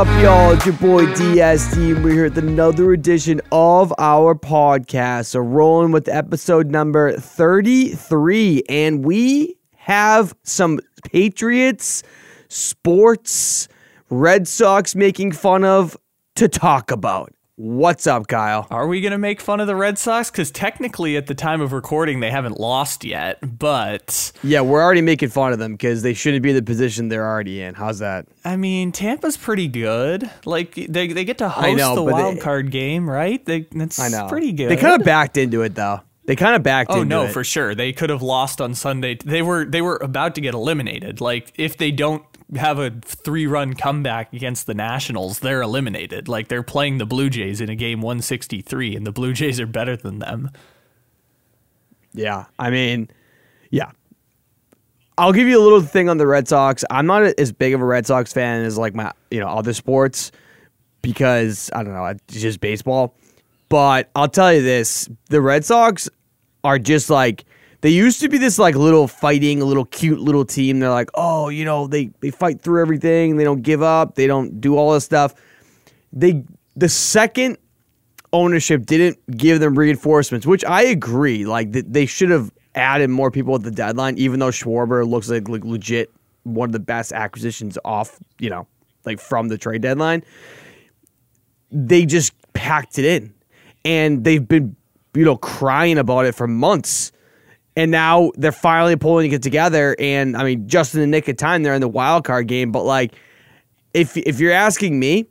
up, y'all? It's your boy DSD, and we're here with another edition of our podcast. So, rolling with episode number 33, and we have some Patriots, sports, Red Sox making fun of to talk about. What's up, Kyle? Are we going to make fun of the Red Sox? Because technically, at the time of recording, they haven't lost yet. But Yeah, we're already making fun of them because they shouldn't be in the position they're already in. How's that? I mean, Tampa's pretty good. Like they, they get to host know, the wild they- card game, right? They, that's I know. pretty good. They kind of backed into it, though. They kind of backed oh, into it. Oh no, it. for sure. They could have lost on Sunday. They were they were about to get eliminated. Like if they don't have a three-run comeback against the Nationals, they're eliminated. Like they're playing the Blue Jays in a game 163 and the Blue Jays are better than them. Yeah, I mean, yeah. I'll give you a little thing on the Red Sox. I'm not as big of a Red Sox fan as like my you know other sports because I don't know, it's just baseball. But I'll tell you this: the Red Sox are just like they used to be this like little fighting, a little cute little team. They're like, oh, you know, they they fight through everything. They don't give up. They don't do all this stuff. They the second ownership didn't give them reinforcements, which I agree. Like th- they should have added more people at the deadline, even though Schwarber looks like, like legit one of the best acquisitions off, you know, like from the trade deadline. They just packed it in, and they've been, you know, crying about it for months. And now they're finally pulling it together. And I mean, just in the nick of time, they're in the wild card game. But like, if if you're asking me,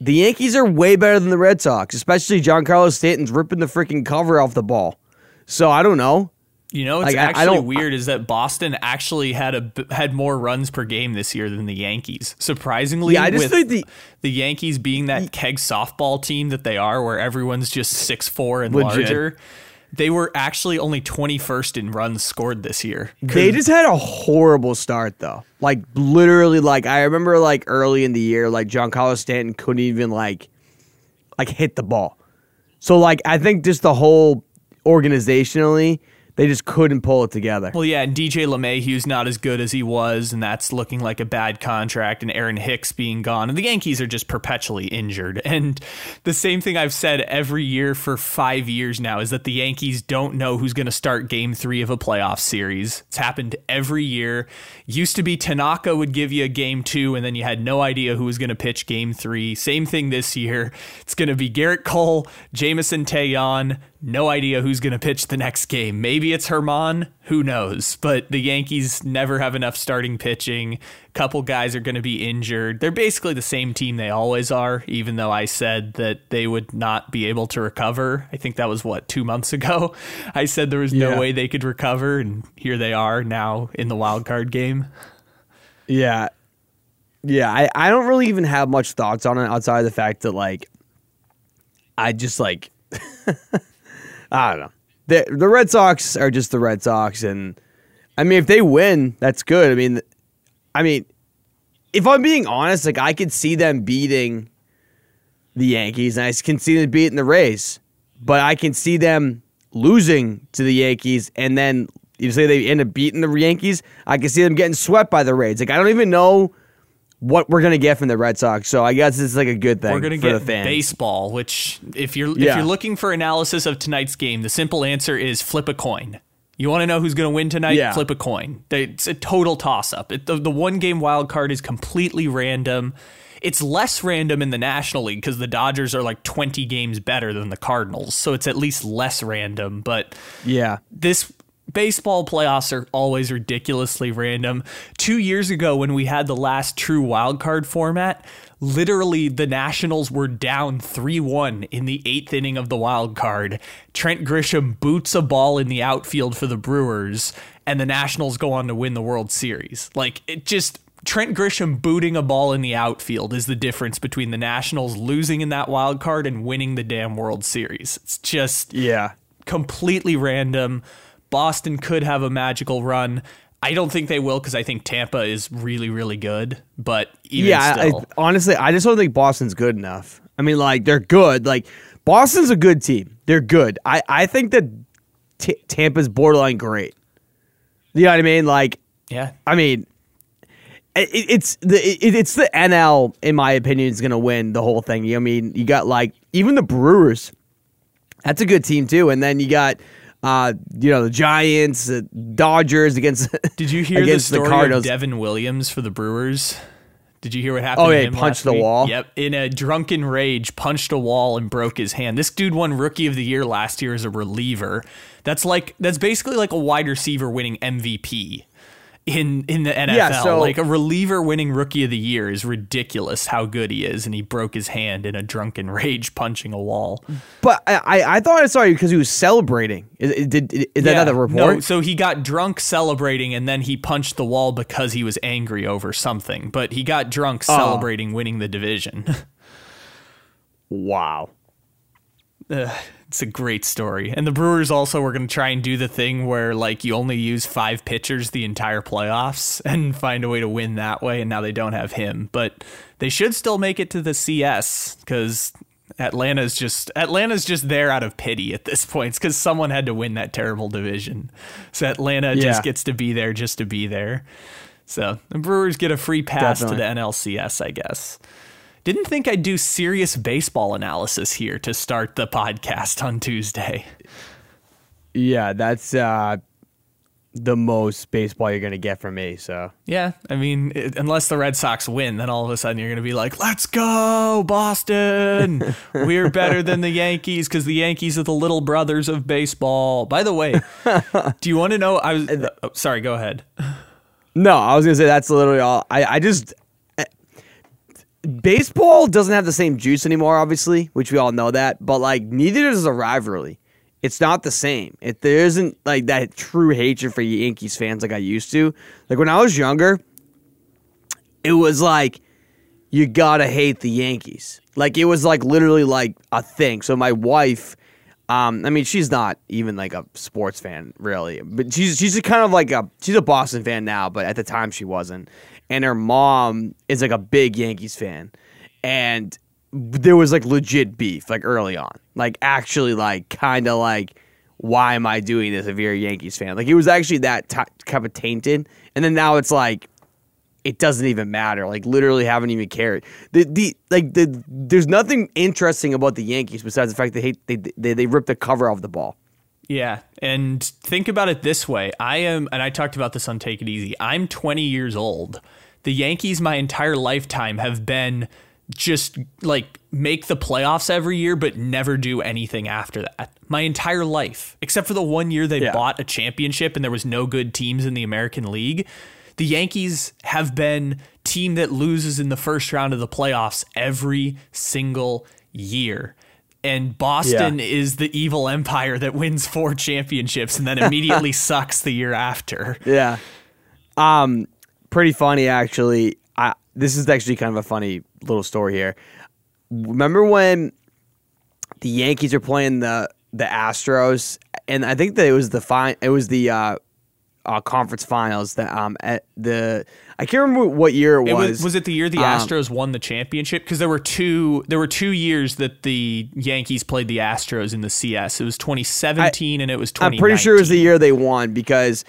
the Yankees are way better than the Red Sox, especially Giancarlo Stanton's ripping the freaking cover off the ball. So I don't know. You know, it's Like, I- I actually don't- weird is that Boston actually had a had more runs per game this year than the Yankees. Surprisingly, Yeah, I just think the- the Yankees being that keg softball team that they are, where everyone's just six four and Legit. larger, they were actually only twenty first in runs scored this year. They just had a horrible start though. Like literally, like I remember like early in the year, like Giancarlo Stanton couldn't even like like hit the ball. So like I think just the whole organizationally, they just couldn't pull it together. Well, yeah, and DJ LeMahieu's not as good as he was, and that's looking like a bad contract, and Aaron Hicks being gone, and the Yankees are just perpetually injured. And the same thing I've said every year for five years now is that the Yankees don't know who's going to start game three of a playoff series. It's happened every year. Used to be Tanaka would give you a game two, and then you had no idea who was going to pitch game three. Same thing this year. It's going to be Gerrit Cole, Jameson Taillon, no idea who's going to pitch the next game. Maybe it's Herman, who knows? But the Yankees never have enough starting pitching. Couple guys are going to be injured. They're basically the same team they always are, even though I said that they would not be able to recover. I think that was what, two months ago? I said there was no way they could recover, and here they are now in the wild card game. Yeah. Yeah, I, I don't really even have much thoughts on it outside of the fact that like I just like I don't know. The the Red Sox are just the Red Sox and I mean if they win, that's good. I mean I mean if I'm being honest, like I could see them beating the Yankees and I can see them beating the Rays. But I can see them losing to the Yankees and then you say they end up beating the Yankees, I can see them getting swept by the Rays. Like I don't even know what we're gonna get from the Red Sox. So I guess it's like a good thing We're gonna for get the fans. baseball, which if you're if you're looking for analysis of tonight's game, the simple answer is flip a coin. You want to know who's going to win tonight? Yeah. Flip a coin. It's a total toss up. It, the, the one game wild card is completely random. It's less random in the National League because the Dodgers are like 20 games better than the Cardinals. So it's at least less random. But Yeah. this baseball playoffs are always ridiculously random. Two years ago, when we had the last true wild card format, literally the Nationals were down 3 1 in the eighth inning of the wild card. Trent Grisham boots a ball in the outfield for the Brewers, and the Nationals go on to win the World Series. Like, it just. Trent Grisham booting a ball in the outfield is the difference between the Nationals losing in that wild card and winning the damn World Series. It's just Yeah. completely random. Boston could have a magical run. I don't think they will because I think Tampa is really, really good. But even yeah, I, honestly, I just don't think Boston's good enough. I mean, like they're good. Like Boston's a good team. They're good. I I think that T- Tampa's borderline great. You know what I mean? Like, yeah, I mean, it, it's the it, it's the NL in my opinion is going to win the whole thing. You know I mean, you got like even the Brewers. That's a good team too, and then you got uh, you know the Giants, the Dodgers against. Did you hear the against the Cardinals. of Devin Williams for the Brewers? Did you hear what happened? Oh, to yeah, he punched the week? wall? Yep, in a drunken rage, punched a wall and broke his hand. This dude won Rookie of the Year last year as a reliever. That's like that's basically like a wide receiver winning MVP in in the NFL. Yeah, so- like a reliever winning Rookie of the Year is ridiculous. How good he is, and he broke his hand in a drunken rage punching a wall. But I, I, thought I saw you because he was celebrating. Is, is, is that Yeah, not the report? No, so he got drunk celebrating and then he punched the wall because he was angry over something. But he got drunk Oh. celebrating winning the division. Wow. Ugh, it's a great story. And the Brewers also were going to try and do the thing where like you only use five pitchers the entire playoffs and find a way to win that way. And now they don't have him, but they should still make it to the CS because Atlanta's just Atlanta's just there out of pity at this point because someone had to win that terrible division. So Atlanta Yeah. just gets to be there just to be there. So the Brewers get a free pass Definitely. to the NLCS, I guess. Didn't think I'd do serious baseball analysis here to start the podcast on Tuesday. Yeah, that's uh, the most baseball you're gonna get from me. So Yeah, I mean, it, unless the Red Sox win, then all of a sudden you're going to be like, "Let's go, Boston! We're better than the Yankees because the Yankees are the little brothers of baseball." By the way, do you want to know? I was oh, sorry. Go ahead. no, I was gonna say that's literally all. I, I just baseball doesn't have the same juice anymore, obviously, which we all know that. But like, neither does the rivalry. It's not the same. It there isn't like that true hatred for Yankees fans like I used to. Like when I was younger, it was like you gotta hate the Yankees. Like it was like literally like a thing. So my wife, um, I mean, she's not even like a sports fan really, but she's she's kind of like a she's a Boston fan now, but at the time she wasn't. And her mom is like a big Yankees fan, and there was like legit beef like early on, like actually like kind of like. Why am I doing this if you're a Yankees fan? Like it was actually that t- kind of tainted, and then now it's like it doesn't even matter. Like literally haven't even cared. The the like the there's nothing interesting about the Yankees besides the fact they hate they they, they rip the cover off the ball. Yeah, and think about it this way: I am, and I talked about this on Take It Easy. I'm 20 years old. The Yankees, my entire lifetime, have been just like make the playoffs every year, but never do anything after that. My entire life, except for the one year they Yeah. bought a championship and there was no good teams in the American League. The Yankees have been team that loses in the first round of the playoffs every single year. And Boston Yeah. is the evil empire that wins four championships and then immediately sucks the year after. Yeah. Um, pretty funny actually. I this is actually kind of a funny little story here. Remember when the Yankees were playing the the Astros, and I think that it was the fine. It was the uh, uh, conference finals. That um at the I can't remember what year it It was. was, was it the year the Um, Astros won the championship? Because there were two there were two years that the Yankees played the Astros in the CS. It was 2017 and it was 2019. I'm pretty sure it was the year they won because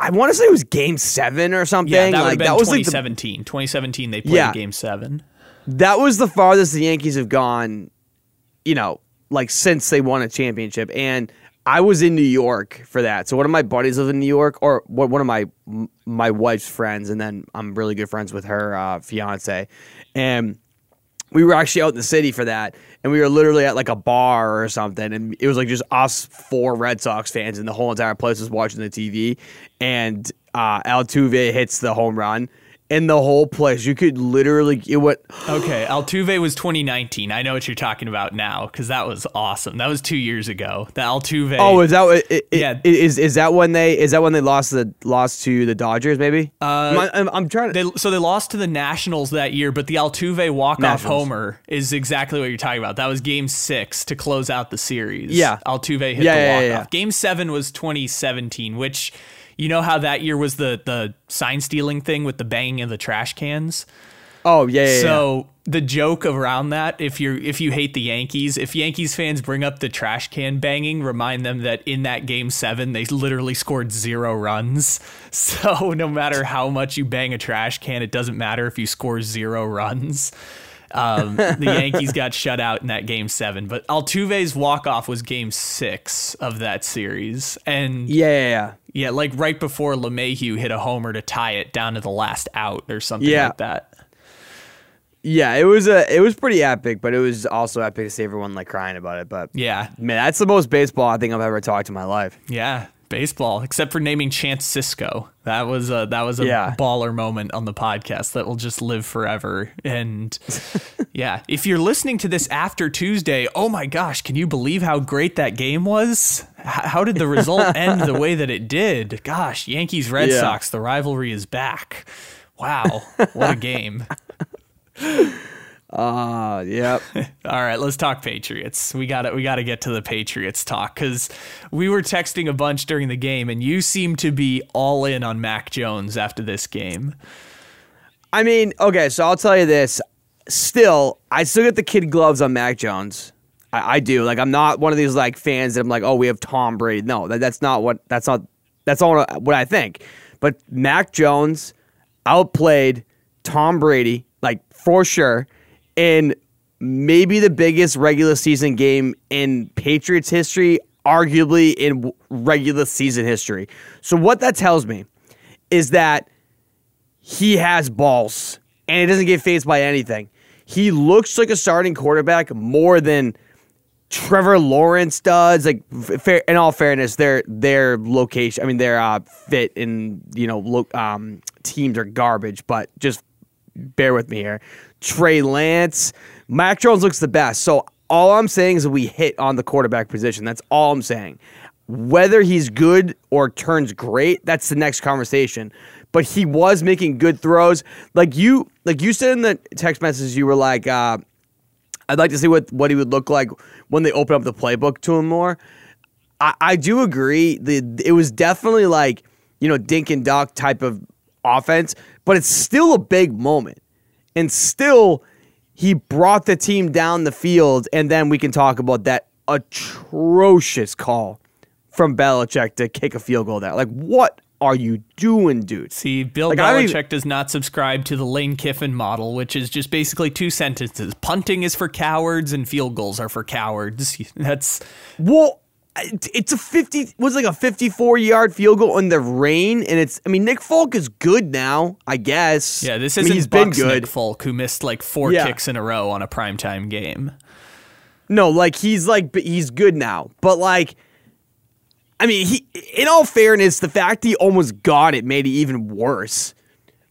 I want to say it was Game Seven or something. yeah, that would like have been that was like the, 2017. 2017 they played Yeah. Game Seven. that was the farthest the Yankees have gone. You know, like since they won a championship, and I was in New York for that. So one of my buddies lives in New York, or one one of my my wife's friends, and then I'm really good friends with her uh, fiance, and we were actually out in the city for that, and we were literally at like a bar or something, and it was like just us four Red Sox fans, and the whole entire place was watching the TV, and uh, Altuve hits the home run, and the whole place you could literally it went. Okay, Altuve was 2019. I know what you're talking about now because that was awesome. That was two years ago. The Altuve. Oh, is that what- it, it, Yeah. Is is that when they is that when they lost the lost to the Dodgers? Maybe. Uh, I'm, I'm, I'm trying to. They, so they lost to the Nationals that year, but the Altuve walk-off homer is exactly what you're talking about. That was Game Six to close out the series. Yeah. Altuve hit Yeah, the walk-off. yeah, yeah. Game Seven was 2017, which you know how that year was the the sign stealing thing with the banging of the trash cans. oh yeah, yeah, yeah. So the joke around that if you're if you hate the Yankees, if Yankees fans bring up the trash can banging, remind them that in that game 7 they literally scored 0 runs. So no matter how much you bang a trash can, it doesn't matter if you score 0 runs. Um, the Yankees got shut out in that game 7, but Altuve's walk-off was game 6 of that series. And Yeah, yeah, yeah. yeah, like right before LeMahieu hit a homer to tie it down to the last out or something Yeah. like that. Yeah, it was a it was pretty epic, but it was also epic to see everyone like crying about it. But Yeah, man, that's the most baseball I think I've ever talked in my life. yeah, baseball. Except for naming Chance Sisco, that was a that was a Yeah. baller moment on the podcast that will just live forever. And yeah, if you're listening to this after Tuesday, oh my gosh, can you believe how great that game was? H- how did the result end the way that it did? Gosh, Yankees Red Yeah. Sox, the rivalry is back. Wow, what a game. Uh, yep. All right, let's talk Patriots. We got to we got to get to the Patriots talk cuz we were texting a bunch during the game and you seem to be all in on Mac Jones after this game. I mean, okay, so I'll tell you this. Still, I still get the kid gloves on Mac Jones. I, I do. Like, I'm not one of these like fans that I'm like, oh, we have Tom Brady. No, that, that's not what. That's not. That's all what I think. But Mac Jones outplayed Tom Brady, like for sure, in maybe the biggest regular season game in Patriots history, arguably in regular season history. So what that tells me is that he has balls and he doesn't get phased by anything. He looks like a starting quarterback more than Trevor Lawrence does. Like, fair, in all fairness, their their location, I mean, their uh, fit in you know um, teams are garbage. But just bear with me here. Trey Lance, Mac Jones looks the best. So all I'm saying is we hit on the quarterback position. That's all I'm saying. Whether he's good or turns great, that's the next conversation. But he was making good throws. Like you, like you said in the text message, you were like, uh, "I'd like to see what what he would look like when they open up the playbook to him more." I, I do agree. The it was definitely like you know dink and duck type of offense, but it's still a big moment, and still he brought the team down the field, and then we can talk about that atrocious call from Belichick to kick a field goal there. Like, what are you doing, dude? See, Bill Like, Belichick even- does not subscribe to the Lane Kiffin model, which is just basically two sentences. Punting is for cowards and field goals are for cowards. That's Well, it's a fifty was like a fifty-four yard field goal in the rain, and it's. I mean, Nick Folk is good now, I guess. yeah, this isn't mean, he's Bucks been Nick good. Folk who missed like four Yeah. kicks in a row on a primetime game. No, like he's like he's good now. But like I mean, he in all fairness, the fact he almost got it made it even worse.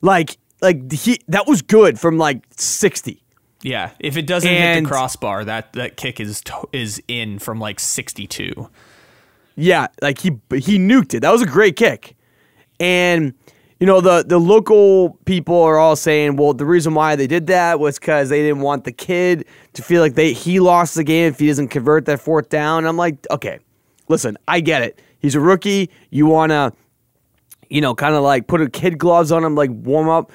Like like he that was good from like 60. Yeah, if it doesn't hit the crossbar, that that kick is is in from like 62. Yeah, like he he nuked it. That was a great kick. And you know the the local people are all saying, well, the reason why they did that was because they didn't want the kid to feel like they he lost the game if he doesn't convert that fourth down. I'm like, okay, listen, I get it. He's a rookie. You want to, you know, kind of like put a kid gloves on him, like warm up.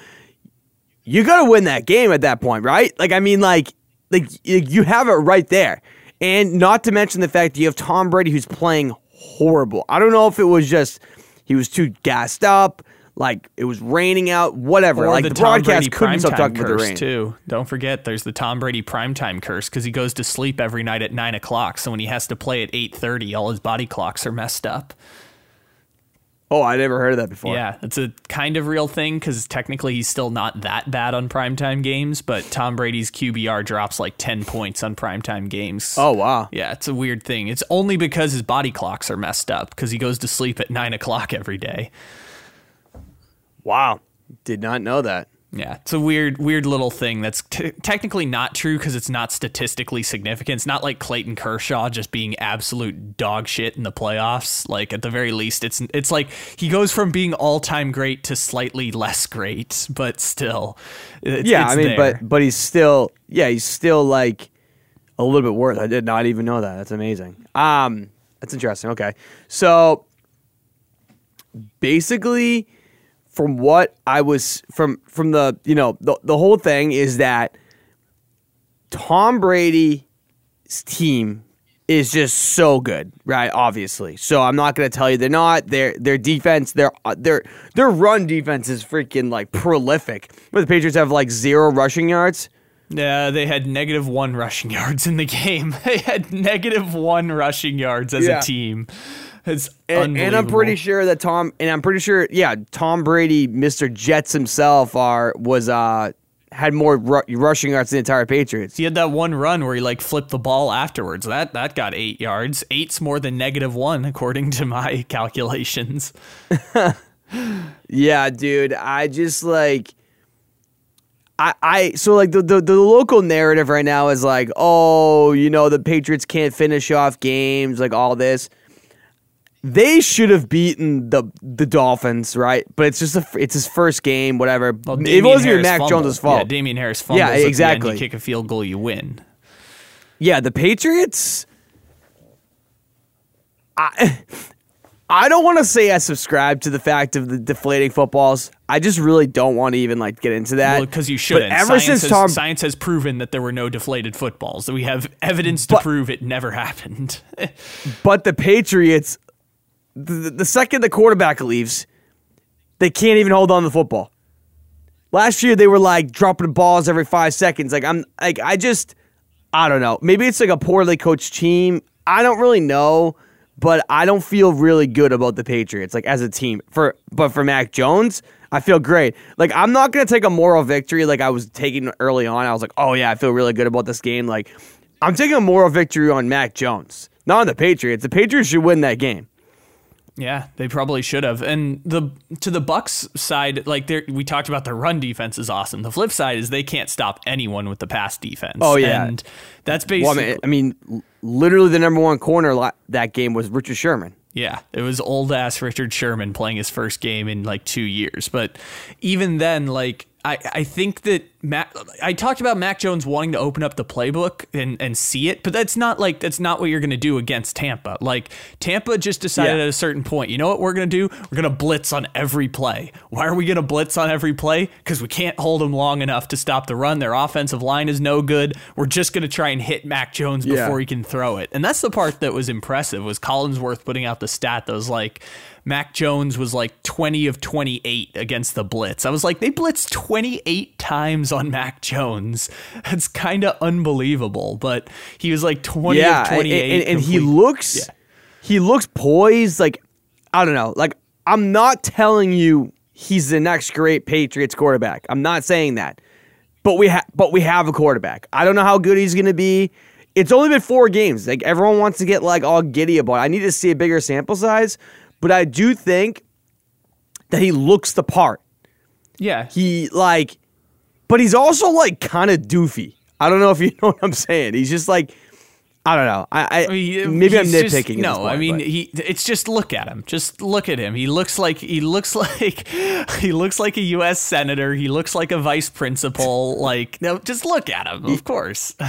You got to win that game at that point, right? Like, I mean, like, like you have it right there, and not to mention the fact that you have Tom Brady who's playing horrible. I don't know if it was just he was too gassed up, like it was raining out, whatever. Or like the, the, Tom broadcast Brady couldn't stop talking about the rain. too. Don't forget, there's the Tom Brady primetime curse because he goes to sleep every night at nine o'clock. So when he has to play at eight thirty, all his body clocks are messed up. Oh, I never heard of that before. Yeah, it's a kind of real thing because technically he's still not that bad on primetime games, but Tom Brady's QBR drops like 10 points on primetime games. Oh wow. Yeah, it's a weird thing. It's only because his body clocks are messed up because he goes to sleep at 9 o'clock every day. Wow. Did not know that. Yeah, it's a weird, weird little thing that's t- technically not true because it's not statistically significant. It's not like Clayton Kershaw just being absolute dog shit in the playoffs. Like at the very least, it's it's like he goes from being all time great to slightly less great, but still, it's, yeah, it's I mean, there. but but he's still yeah, he's still like a little bit worse. I did not even know that. That's amazing. Um, that's interesting. Okay, so basically, from what I was from from the you know the the whole thing is that Tom Brady's team is just so good, right? Obviously, so I'm not going to tell you they're not. Their their defense, their their their run defense is freaking like prolific. But the Patriots have like zero rushing yards. Yeah, they had negative one rushing yards in the game. They had negative one rushing yards as Yeah. a team. It's And, and I'm pretty sure that Tom and I'm pretty sure, yeah, Tom Brady, Mr. Jets himself, are was uh had more ru- rushing yards than the entire Patriots. He had that one run where he like flipped the ball afterwards. That that got eight yards. Eight's more than negative one according to my calculations. Yeah, dude. I just like I I so like the, the the local narrative right now is like, oh, you know, the Patriots can't finish off games, like all this. They should have beaten the the Dolphins, right? But it's just a it's his first game, whatever. Well, it wasn't even Mac fumbled. Jones' fault. Yeah, Damien Harris fumbles. Yeah, the end, exactly. You kick a field goal, you win. Yeah, the Patriots. I I don't want to say I subscribe to the fact of the deflating footballs. I just really don't want to even like get into that. Well, because you shouldn't. But ever science since has, Tom, science has proven that there were no deflated footballs. That we have evidence to But- prove it never happened. but the Patriots, the, the second the quarterback leaves, they can't even hold on to the football. Last year they were like dropping balls every five seconds. Like I'm like I just I don't know. Maybe it's like a poorly coached team. I don't really know, but I don't feel really good about the Patriots like as a team. For but for Mac Jones, I feel great. Like I'm not gonna take a moral victory like I was taking early on. I was like, oh yeah, I feel really good about this game. Like I'm taking a moral victory on Mac Jones, not on the Patriots. The Patriots should win that game. Yeah, they probably should have. And the to the Bucks side, like we talked about their run defense is awesome. The flip side is they can't stop anyone with the pass defense. Oh, yeah. and that's Well, I basically mean, I mean, literally the number one corner that game was Richard Sherman. yeah. It was old ass Richard Sherman playing his first game in like two years. But even then, like I I think that Mac I talked about Mac Jones wanting to open up the playbook and and see it, but that's not like that's not what you're going to do against Tampa. Like Tampa just decided Yeah. at a certain point, you know what we're going to do? We're going to blitz on every play. Why are we going to blitz on every play? Because we can't hold them long enough to stop the run. Their offensive line is no good. We're just going to try and hit Mac Jones Yeah. before he can throw it. And that's the part that was impressive was Collinsworth putting out the stat that was like Mac Jones was like 20 of 28 against the blitz. I was like, they blitzed 28 times on Mac Jones. That's kind of unbelievable, but he was like 20 yeah, of and, 28. and, and he looks, Yeah. he looks poised. Like I don't know. Like I'm not telling you he's the next great Patriots quarterback. I'm not saying that. But we have, but we have a quarterback. I don't know how good he's going to be. It's only been four games. Like everyone wants to get like all giddy about. It. I need to see a bigger sample size, but I do think that he looks the part. Yeah. he like but he's also like kind of doofy i don't know if you know what i'm saying he's just like i don't know i, I, mean, uh, maybe i'm he's just- nitpicking no, point, I mean but- he. It's just look at him. Just look at him. He looks like he looks like he looks like a U.S. senator. He looks like a vice principal. like no, just look at him. Of course.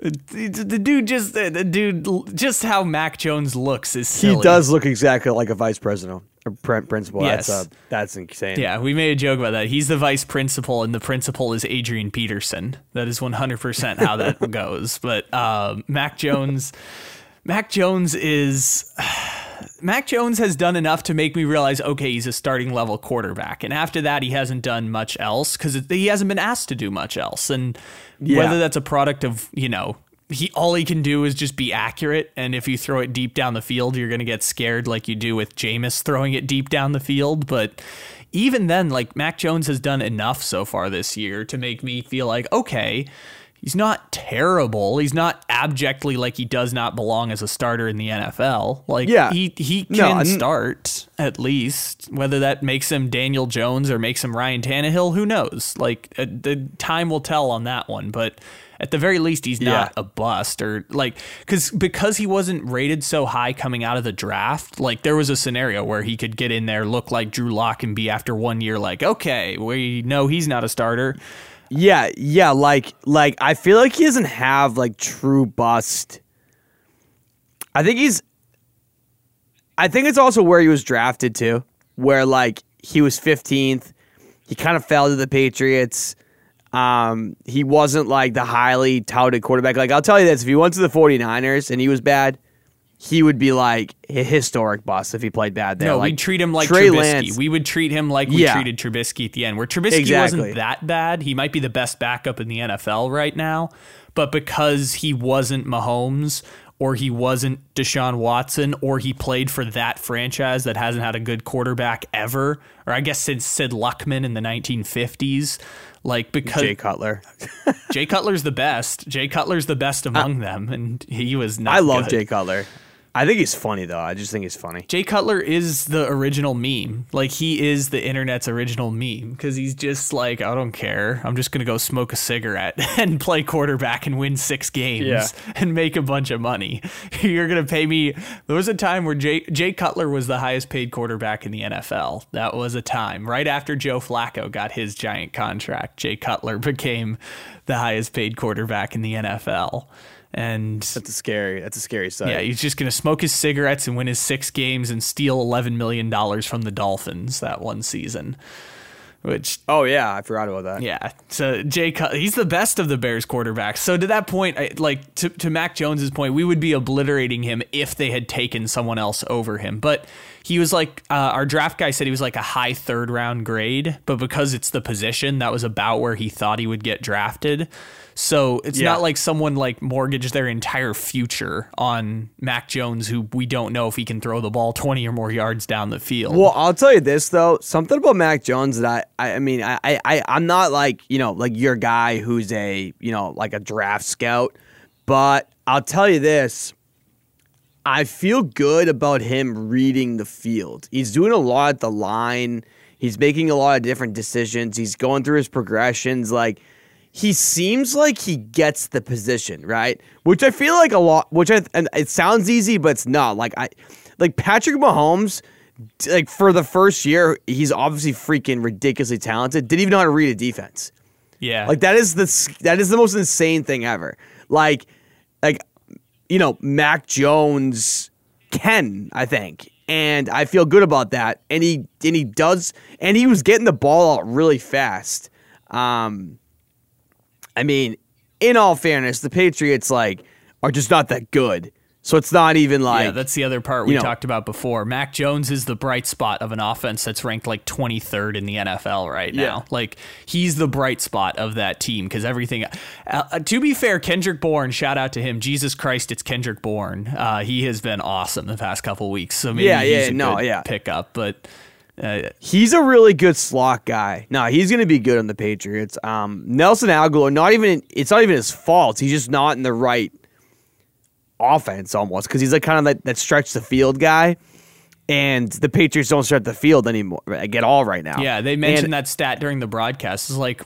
The, dude just the dude just how Mac Jones looks is silly. he does look exactly like a vice president principal Yes. that's uh, that's insane Yeah, we made a joke about that. He's the vice principal, and the principal is Adrian Peterson. That is 100% how that goes. But um, Mac Jones, Mac Jones is. Mac Jones has done enough to make me realize, okay, he's a starting level quarterback, and after that, he hasn't done much else because he hasn't been asked to do much else. And Yeah. whether that's a product of you know he all he can do is just be accurate, and if you throw it deep down the field, you're gonna get scared like you do with Jameis throwing it deep down the field. But even then, like Mac Jones has done enough so far this year to make me feel like okay. He's not terrible. He's not abjectly like he does not belong as a starter in the NFL. Like Yeah. he he can and- start at least. Whether that makes him Daniel Jones or makes him Ryan Tannehill, who knows? Like uh, the time will tell on that one. But at the very least, he's not Yeah. a bust or like because because he wasn't rated so high coming out of the draft. Like there was a scenario where he could get in there, look like Drew Lock, and be after one year like, okay, we know he's not a starter. yeah yeah like like i feel like he doesn't have like true bust i think he's i think it's also where he was drafted to where like he was 15th he kind of fell to the patriots Um, he wasn't like the highly touted quarterback. Like I'll tell you this, if he went to the 49ers and he was bad, he would be like a historic bust if he played bad there. No, like, we'd treat him like Trey Trubisky. Lance- We would treat him like we Yeah. treated Trubisky at the end, where Trubisky Exactly. wasn't that bad. He might be the best backup in the NFL right now, but because he wasn't Mahomes or he wasn't Deshaun Watson or he played for that franchise that hasn't had a good quarterback ever, or I guess since Sid Luckman in the 1950s, like because Jay Cutler. Jay Cutler's the best. Jay Cutler's the best among them, and he was not. I love good. Jay Cutler. I think he's funny though. I just think he's funny. Jay Cutler is the original meme. Like he is the internet's original meme because he's just like, I don't care. I'm just gonna go smoke a cigarette and play quarterback and win six games Yeah. and make a bunch of money. You're gonna pay me. There was a time where Jay Jay Cutler was the highest paid quarterback in the NFL. That was a time right after Joe Flacco got his giant contract. Jay Cutler became the highest paid quarterback in the NFL. And That's a scary. That's a scary sight. yeah, he's just going to smoke his cigarettes and win his six games and steal $11 million from the Dolphins that one season. Which, Oh yeah, I forgot about that. yeah. So Jay, Cut- he's the best of the Bears quarterbacks. So to that point, I, like to, to Mac Jones's point, we would be obliterating him if they had taken someone else over him. But he was like, uh, our draft guy said he was like a high third round grade, but because it's the position, that was about where he thought he would get drafted. So it's Yeah. not like someone like mortgaged their entire future on Mac Jones, who we don't know if he can throw the ball 20 or more yards down the field. Well, I'll tell you this though, something about Mac Jones that I, I, I mean, I, I, I'm not like you know, like your guy who's a, you know, like a draft scout, but I'll tell you this, I feel good about him reading the field. He's doing a lot at the line. He's making a lot of different decisions. He's going through his progressions. Like he seems like he gets the position right, which I feel like a lot. Which I and it sounds easy, but it's not. Like I, like Patrick Mahomes. Like for the first year, he's obviously freaking ridiculously talented. Didn't even know how to read a defense. yeah. Like that is the that is the most insane thing ever. Like, like you know, Mac Jones can I think, and I feel good about that. And he and he does, and he was getting the ball out really fast. Um, I mean, in all fairness, the Patriots like are just not that good. So it's not even like yeah, that's the other part we you know- talked about before. Mac Jones is the bright spot of an offense that's ranked like 23rd in the NFL right now. Yeah. Like he's the bright spot of that team because everything. Uh, uh, to be fair, Kendrick Bourne, shout out to him. Jesus Christ, it's Kendrick Bourne. Uh, he has been awesome the past couple weeks. So maybe Yeah, he's yeah, a no, good yeah. pickup, but. Uh, He's a really good slot guy. No, he's going to be good on the Patriots. Um, Nelson Agholor, not even it's not even his fault. He's just not in the right offense almost because he's like kind of like that stretch the field guy, and the Patriots don't start the field anymore like at all right now. Yeah, they mentioned And- that stat during the broadcast. It's like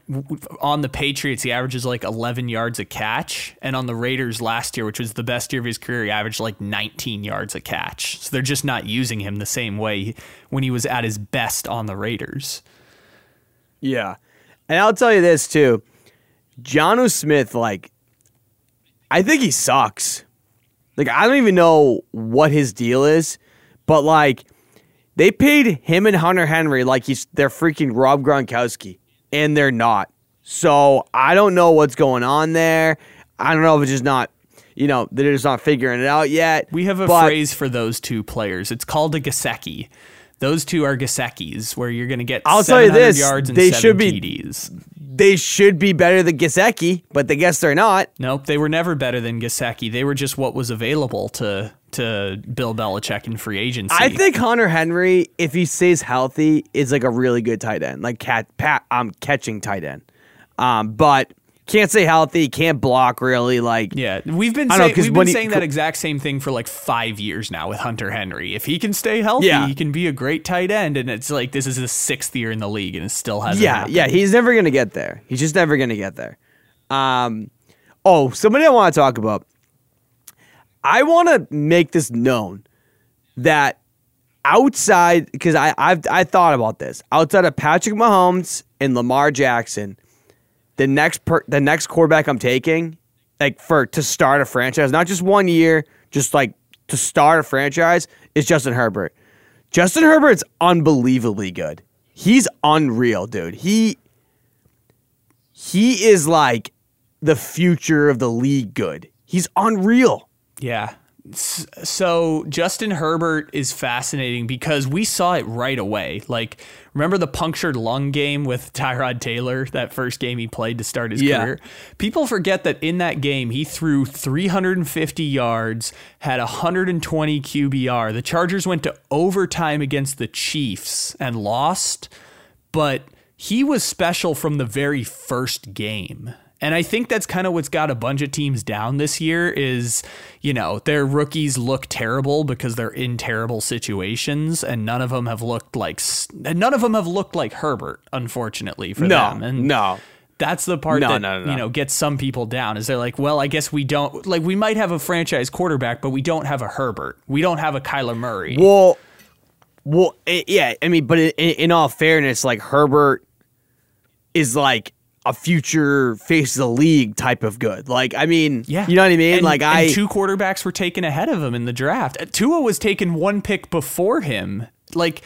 on the Patriots, he averages like 11 yards a catch, and on the Raiders last year, which was the best year of his career, he averaged like 19 yards a catch. So they're just not using him the same way when he was at his best on the Raiders. Yeah. And I'll tell you this too. Jonnu Smith, like, I think he sucks. Like, I don't even know what his deal is, but like, they paid him and Hunter Henry like he's they're freaking Rob Gronkowski, and they're not. So I don't know what's going on there. I don't know if it's just not, you know, they're just not figuring it out yet. We have a But- phrase for those two players. It's called a Gesicki. Those two are Gesickis, where you're going to get I'll tell you this, yards and they seven should be- TDs. They should be better than Gesicki, but I guess they're not. Nope, they were never better than Gesicki. They were just what was available to to Bill Belichick in free agency. I think Hunter Henry, if he stays healthy, is like a really good tight end, like cat pat um catching tight end. Um, but can't stay healthy, can't block really. Like Yeah, we've been I don't know, we've been he- saying that exact same thing for like five years now with Hunter Henry. If he can stay healthy, Yeah. he can be a great tight end. And it's like this is his sixth year in the league, and it still hasn't. yeah, happened. yeah, he's never gonna get there. He's just never gonna get there. Um, oh, somebody I want to talk about. I want to make this known that outside because I I've I thought about this outside of Patrick Mahomes and Lamar Jackson, the next per, the next quarterback I'm taking like for to start a franchise, not just one year, just like to start a franchise is Justin Herbert. Justin Herbert's unbelievably good. He's unreal, dude. He he is like the future of the league. Good. He's unreal. Yeah. So Justin Herbert is fascinating because we saw it right away. Like, remember the punctured lung game with Tyrod Taylor, that first game he played to start his Yeah. career? People forget that in that game, he threw 350 yards, had 120 QBR. The Chargers went to overtime against the Chiefs and lost, but he was special from the very first game. And I think that's kind of what's got a bunch of teams down this year is, you know, their rookies look terrible because they're in terrible situations and none of them have looked like and none of them have looked like Herbert, unfortunately for No, them. And no. that's the part No, that no, you know gets some people down is they're like, well, I guess we don't like we might have a franchise quarterback, but we don't have a Herbert. We don't have a Kyler Murray. Well, well, i yeah. I mean, but in, in all fairness, like Herbert is like a future face of the league type of good. Like, I mean, Yeah, you know what I mean? And- like, I two quarterbacks were taken ahead of him in the draft. Uh, Tua was taken one pick before him. Like,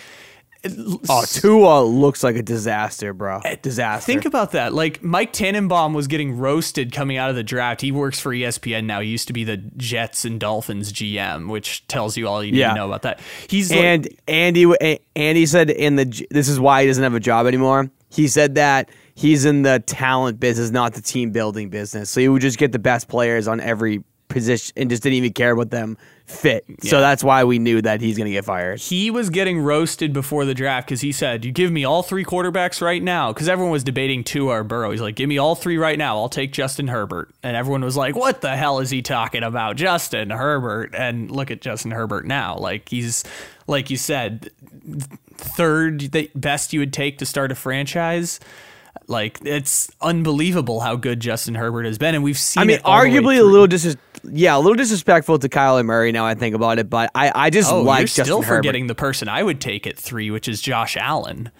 uh, oh, Tua looks like a disaster, bro. Uh, disaster. think about that. Like Mike Tannenbaum was getting roasted coming out of the draft. He works for ESPN now. He used to be the Jets and Dolphins GM, which tells you all you need Yeah. to know about that. He's like- and Andy eh, Andy said in the this is why he doesn't have a job anymore. He said that he's in the talent business, not the team building business. So he would just get the best players on every position and just didn't even care what them fit. So that's why we knew that he's going to get fired. he was getting roasted before the draft because he said, "You give me all three quarterbacks right now." Because everyone was debating Tua or Burrow. He's like, "Give me all three right now. I'll take Justin Herbert." And everyone was like, "What the hell is he talking about, Justin Herbert?" And look at Justin Herbert now. Like he's, like you said, third the best you would take to start a franchise. Like it's unbelievable how good Justin Herbert has been, and we've seen. I mean, it all the way arguably a little dis yeah, a little disrespectful to Kyler Murray now I think about it, but I, I just Oh, like you're Justin still Herbert. forgetting the person I would take at three, which is Josh Allen.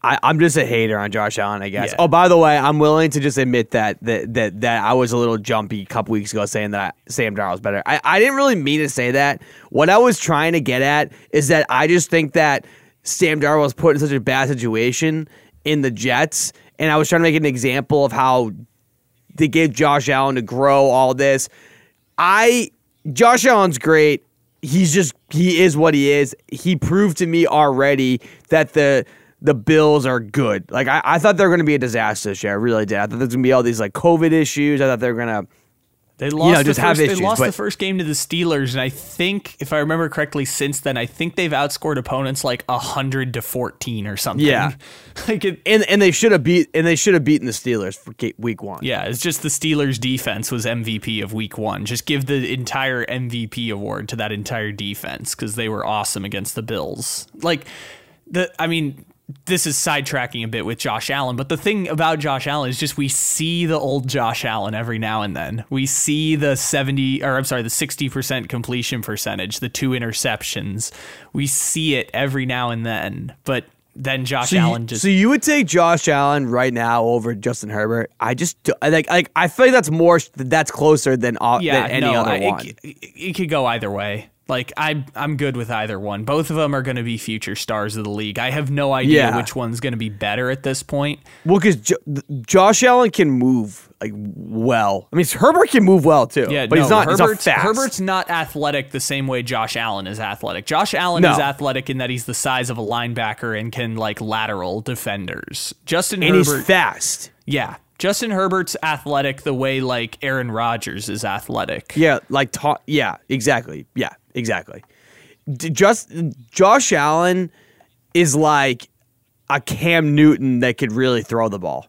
I, I'm just a hater on Josh Allen, I guess. Yeah. Oh, by the way, I'm willing to just admit that that that, that I was a little jumpy a couple weeks ago saying that Sam Darnold's better. I, I didn't really mean to say that. What I was trying to get at is that I just think that Sam Darnold was put in such a bad situation in the Jets, and I was trying to make an example of how they gave Josh Allen to grow all this. I Josh Allen's great. He's just he is what he is. He proved to me already that the the Bills are good. Like I, I thought they were to be a disaster this year. I really did. I thought there's to be all these like COVID issues. I thought they were to. They lost, know, just the, have first, issues, they lost but- the first game to the Steelers, and I think, if I remember correctly, since then, I think they've outscored opponents like hundred to fourteen or something. Yeah. like it, And and they should have beat and they should have beaten the Steelers for week one. yeah, it's just the Steelers' defense was MVP of Week One. Just give the entire MVP award to that entire defense because they were awesome against the Bills. Like the, I mean. This is sidetracking a bit with Josh Allen, but the thing about Josh Allen is just we see the old Josh Allen every now and then. We see the 70 or I'm sorry, the 60% completion percentage, the two interceptions. We see it every now and then. But then Josh So Allen just so you would take Josh Allen right now over Justin Herbert? I just like like I feel like that's more that's closer than, all, yeah, than any no, other I- one. It, it could go either way. Like I, I'm good with either one. Both of them are going to be future stars of the league. I have no idea Yeah. which one's going to be better at this point. Well, because jo- Josh Allen can move like well. I mean, Herbert can move well too. Yeah, but no, he's not. Herbert's, he's not fast. Herbert's not athletic the same way Josh Allen is athletic. Josh Allen No. is athletic in that he's the size of a linebacker and can like lateral defenders. Justin and Herbert, he's fast. yeah, Justin Herbert's athletic the way like Aaron Rodgers is athletic. Yeah, like ta- yeah, exactly. Yeah, exactly. D- just Josh Allen is like a Cam Newton that could really throw the ball.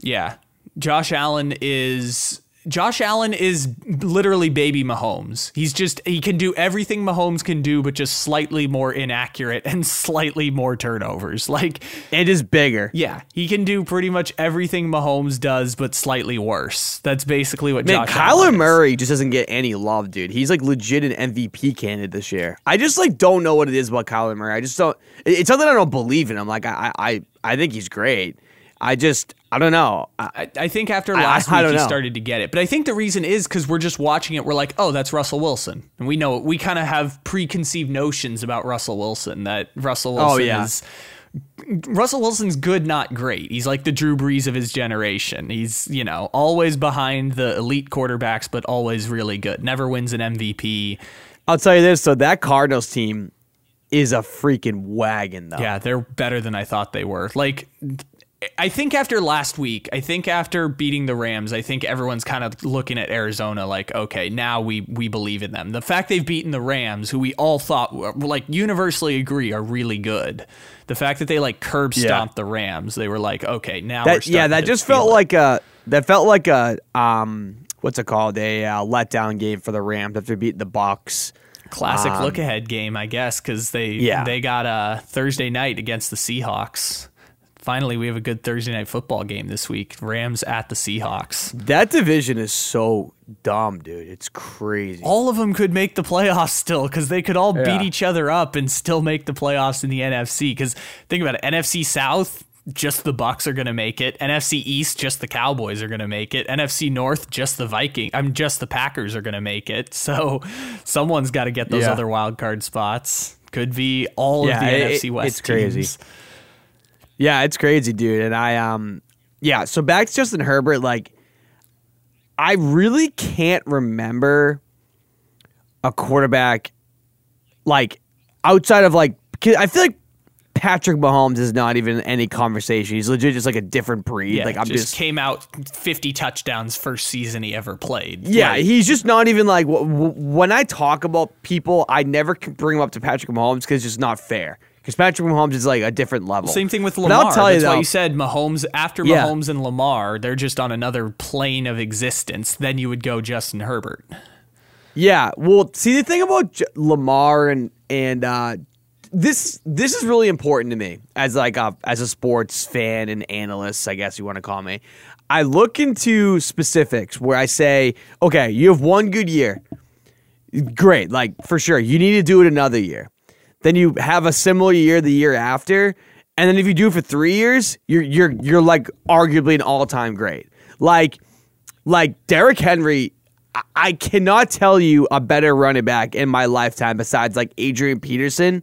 Yeah. Josh Allen is Josh Allen is literally baby Mahomes. He's just he can do everything Mahomes can do but just slightly more inaccurate and slightly more turnovers. Like it is bigger. yeah, he can do pretty much everything Mahomes does but slightly worse. That's basically what Man, Josh Kyler Allen. Murray just doesn't get any love, dude. He's like legit an MVP candidate this year. I just like don't know what it is about Kyler Murray. I just don't. it- It's something I don't believe in. I'm like, I, I, I think he's great. I just, I don't know. I, I, I think after last I week don't he know. started to get it, but I think the reason is because we're just watching it. We're like, oh, that's Russell Wilson, and we know we kind of have preconceived notions about Russell Wilson that Russell oh, Wilson Oh, yeah. is Russell Wilson's good, not great. He's like the Drew Brees of his generation. He's, you know, always behind the elite quarterbacks, but always really good. Never wins an MVP. I'll tell you this. So that Cardinals team is a freaking wagon, though. Yeah, they're better than I thought they were. Like, I think after last week, I think after beating the Rams, I think everyone's kind of looking at Arizona like, okay, now we we believe in them. The fact they've beaten the Rams, who we all thought like universally agree are really good. The fact that they like curb stomped yeah. the Rams, they were like, okay, now that, yeah, that just felt it. like a that felt like a um what's it called a uh, letdown game for the Rams after beating the Bucs. Classic um, look ahead game, I guess, because they yeah. they got a uh, Thursday night against the Seahawks finally we have a good Thursday night football game this week. Rams at the Seahawks. That division is so dumb, dude. It's crazy. All of them could make the playoffs still because they could all yeah. beat each other up and still make the playoffs in the NFC. Because think about it, NFC South. Just the Bucs are going to make it. NFC East, just the Cowboys are going to make it. NFC North, just the Viking. I'm just the Packers are going to make it. So someone's got to get those yeah. other wild card spots. Could be all yeah, of the it, NFC West. It's teams. crazy. Yeah, it's crazy, dude. And I um yeah, so back to Justin Herbert, like I really can't remember a quarterback like outside of like I feel like Patrick Mahomes is not even any conversation. He's legit just like a different breed. Yeah, like I'm just, just, came out 50 touchdowns first season he ever played. Yeah, like, he's just not even like w- w- when I talk about people, I never bring him up to Patrick Mahomes because it's just not fair because Patrick Mahomes is like a different level. Same thing with Lamar. But I'll tell That's you though, why you said Mahomes after yeah. Mahomes and Lamar, they're just on another plane of existence. Then you would go Justin Herbert. Yeah, well, see the thing about J- Lamar and and uh, this this is really important to me as like a as a sports fan and analyst, I guess you want to call me. I look into specifics where I say, okay, you have one good year. Great, like for sure. You need to do it another year. Then you have a similar year the year after, and then if you do it for three years, you're you're you're like arguably an all time great. Like like Derrick Henry, I cannot tell you a better running back in my lifetime besides like Adrian Peterson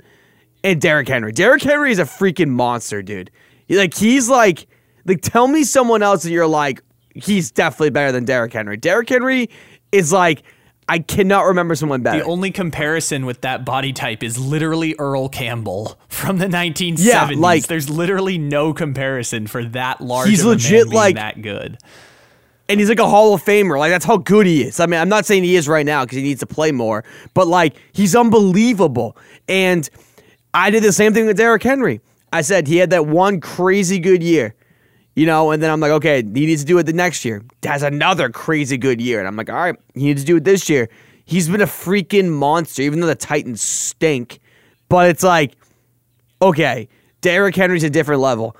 and Derrick Henry. Derrick Henry is a freaking monster, dude. Like he's like like tell me someone else that you're like he's definitely better than Derrick Henry. Derrick Henry is like I cannot remember someone better. The only comparison with that body type is literally Earl Campbell from the 1970s. Yeah, like, There's literally no comparison for that large. He's legit like that good. And he's like a Hall of Famer. Like that's how good he is. I mean, I'm not saying he is right now because he needs to play more, but like he's unbelievable. And I did the same thing with Derrick Henry. I said he had that one crazy good year you know, and then I'm like, okay, he needs to do it the next year. Has another crazy good year. And I'm like, all right, he needs to do it this year. He's been a freaking monster, even though the Titans stink. But it's like, okay, Derrick Henry's a different level.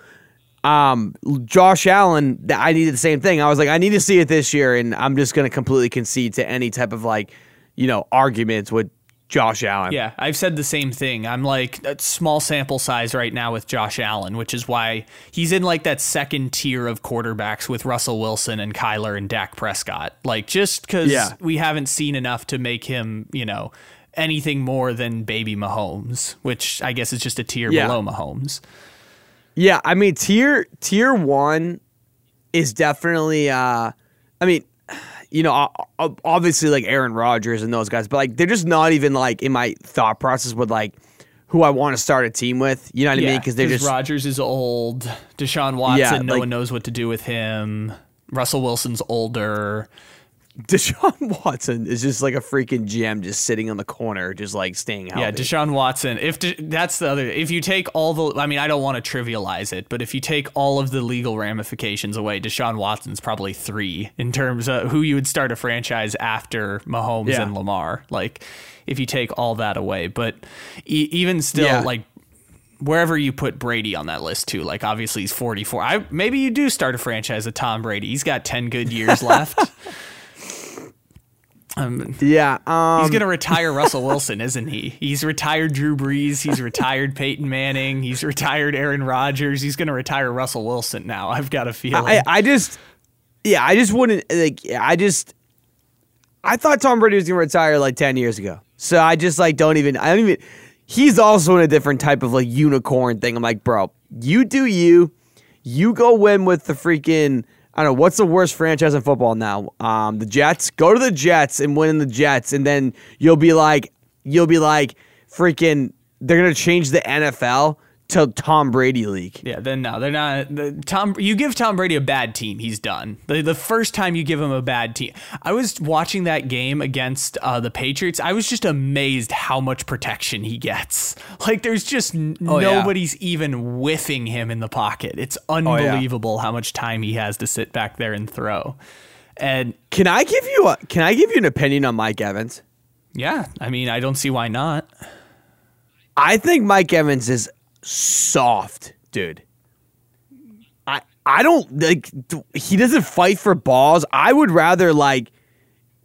Um, Josh Allen, I needed the same thing. I was like, I need to see it this year, and I'm just going to completely concede to any type of like, you know, arguments with Josh Allen. Yeah, I've said the same thing. I'm like a small sample size right now with Josh Allen, which is why he's in like that second tier of quarterbacks with Russell Wilson and Kyler and Dak Prescott. Like just because yeah. we haven't seen enough to make him, you know, anything more than baby Mahomes, which I guess is just a tier yeah. below Mahomes. Yeah, I mean tier tier one is definitely. uh I mean, you know, obviously like Aaron Rodgers and those guys, but like they're just not even like in my thought process with like who I want to start a team with. You know what yeah, I mean? Because they're just Rodgers is old, Deshaun Watson, yeah, no like, one knows what to do with him. Russell Wilson's older. Deshaun Watson is just like a freaking gem, just sitting on the corner, just like staying healthy. Yeah, Deshaun Watson. If De- that's the other, if you take all the, I mean, I don't want to trivialize it, but if you take all of the legal ramifications away, Deshaun Watson's probably three in terms of who you would start a franchise after Mahomes yeah. and Lamar. Like, if you take all that away, but e- even still, yeah. like wherever you put Brady on that list too. Like obviously he's 44. I maybe you do start a franchise with Tom Brady. He's got 10 good years left. Um, yeah, um, he's gonna retire Russell Wilson, isn't he? He's retired Drew Brees. He's retired Peyton Manning. He's retired Aaron Rodgers. He's gonna retire Russell Wilson now. I've got a feeling. I, I just, yeah, I just wouldn't like. I just, I thought Tom Brady was gonna retire like ten years ago. So I just like don't even. I don't even. He's also in a different type of like unicorn thing. I'm like, bro, You do you. You go win with the freaking. I don't know what's the worst franchise in football now. Um, the Jets. Go to the Jets and win in the Jets, and then you'll be like, you'll be like, freaking. They're gonna change the NFL to Tom Brady league. Yeah, then no, they're not. The, Tom, you give Tom Brady a bad team, he's done. The, the first time you give him a bad team, I was watching that game against uh, the Patriots. I was just amazed how much protection he gets. Like, there's just n- Oh, yeah. nobody's even whiffing him in the pocket. It's Oh, yeah. unbelievable how much time he has to sit back there and throw. And Can I give you a? Can I give you an opinion on Mike Evans? yeah, I mean, I don't see why not. I think Mike Evans is soft, dude. I I don't like he doesn't fight for balls. I would rather like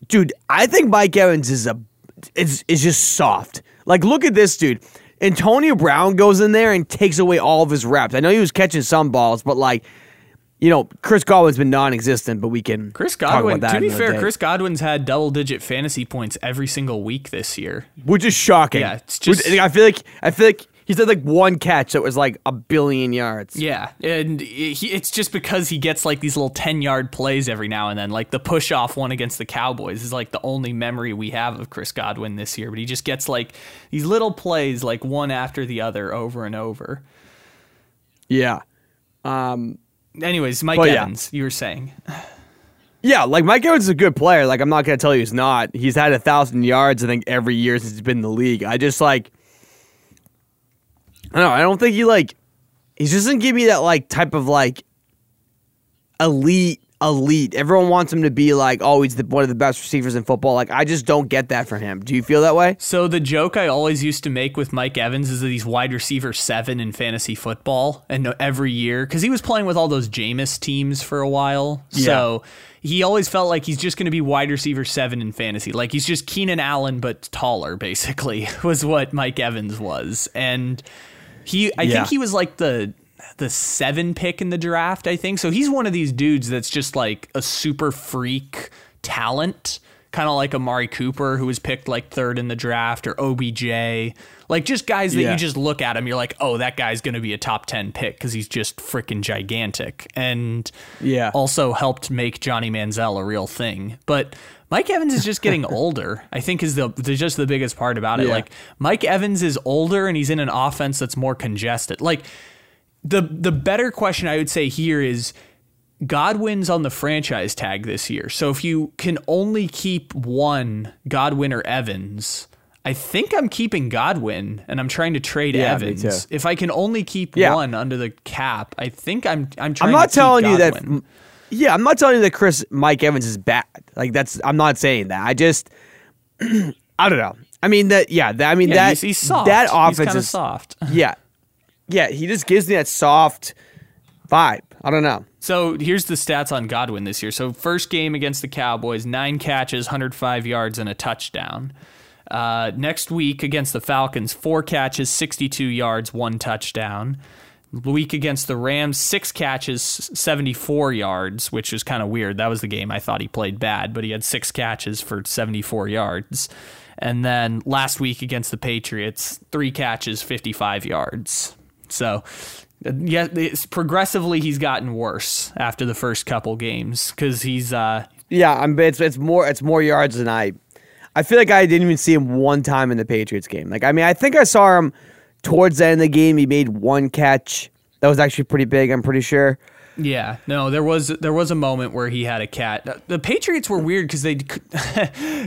dude, I think Mike Evans is a is is just soft. Like look at this dude. Antonio Brown goes in there and takes away all of his reps. I know he was catching some balls, but like you know, Chris Godwin's been non-existent, but we can Chris talk Godwin, about that to be fair, day. Chris Godwin's had double digit fantasy points every single week this year. which is shocking. Yeah, it's just- Which- I feel like I feel like he's had like one catch that was like a billion yards. Yeah, and he, it's just because he gets like these little ten yard plays every now and then. Like the push off one against the Cowboys is like the only memory we have of Chris Godwin this year. But he just gets like these little plays, like one after the other, over and over. Yeah. Um, Anyways, Mike But yeah. Evans, you were saying. yeah, like Mike Evans is a good player. Like I'm not gonna tell you he's not. He's had a thousand yards, I think, every year since he's been in the league. I just like I don't know, I don't think he like he just doesn't give me that like type of like elite elite. Everyone wants him to be like, oh, he's the, one of the best receivers in football. Like I just don't get that from him. Do you feel that way? So the joke I always used to make with Mike Evans is that he's wide receiver seven in fantasy football, and every year because he was playing with all those Jameis teams for a while, yeah. so he always felt like he's just going to be wide receiver seven in fantasy, like he's just Keenan Allen but taller, basically was what Mike Evans was, and he I Yeah. think he was like the the seven pick in the draft, I think. So he's one of these dudes that's just like a super freak talent, kind of like Amari Cooper, who was picked like third in the draft, or OBJ. Like just guys that Yeah. you just look at him, you're like, oh, that guy's going to be a top 10 pick because he's just freaking gigantic. And Yeah. also helped make Johnny Manziel a real thing. But Mike Evans is just getting older. I think is the, the just the biggest part about it. Yeah. Like Mike Evans is older and he's in an offense that's more congested. Like the the better question I would say here is Godwin's on the franchise tag this year. So if you can only keep one Godwin or Evans, I think I'm keeping Godwin and I'm trying to trade Yeah, Evans. If I can only keep Yeah. one under the cap, I think I'm I'm trying I'm not telling you that. Yeah, I'm not telling you that Chris Mike Evans is bad. Like that's. I'm not saying that. I just. I don't know. I mean that. Yeah. That, I mean Yeah, that. he's, he's soft. That offense is soft. Yeah. Yeah. He just gives me that soft vibe. I don't know. So here's the stats on Godwin this year. So first game against the Cowboys, nine catches, 105 yards, and a touchdown. Uh, next week against the Falcons, four catches, 62 yards, one touchdown. Week against the Rams, six catches, 74 yards, which was kind of weird. That was the game I thought he played bad, but he had six catches for 74 yards. And then last week against the Patriots, three catches, 55 yards. So, yeah, progressively he's gotten worse after the first couple games because he's uh, Yeah. I'm. It's it's more. It's more yards than I. I feel like I didn't even see him one time in the Patriots game. Like I mean, I think I saw him towards the end of the game. He made one catch that was actually pretty big. I'm pretty sure. Yeah, no, there was there was a moment where he had a cat. The Patriots were weird because they.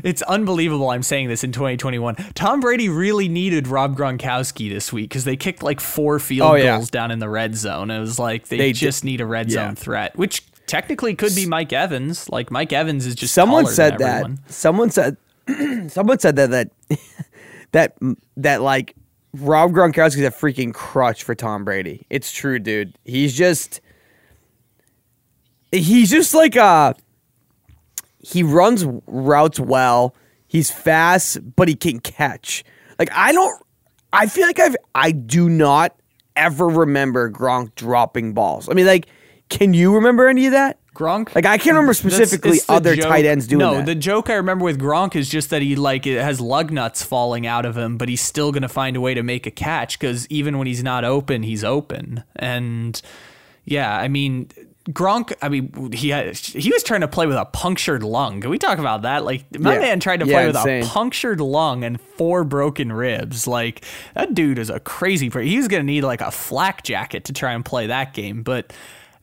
it's unbelievable. I'm saying this in 2021. Tom Brady really needed Rob Gronkowski this week because they kicked like four field Oh, yeah. goals down in the red zone. It was like they, They did- just need a red yeah. zone threat, which technically could be Mike Evans. Like Mike Evans is just someone said that someone said someone said that that that that like Rob Gronkowski's a freaking crutch for Tom Brady. It's true, dude. He's just he's just like uh he runs routes well. He's fast, but he can catch. Like I don't I feel like I've I do not ever remember Gronk dropping balls. I mean like can you remember any of that? Gronk. Like I can't remember specifically it's the other joke- tight ends doing that. no, that. the joke I remember with Gronk is just that he like it has lug nuts falling out of him, but he's still going to find a way to make a catch because even when he's not open, he's open. And yeah, I mean. Gronk, I mean, he had, he was trying to play with a punctured lung. Can we talk about that? Like, my Yeah. man tried to Yeah, play with insane. a punctured lung and four broken ribs. Like, that dude is a crazy. per- He's gonna need like a flak jacket to try and play that game. But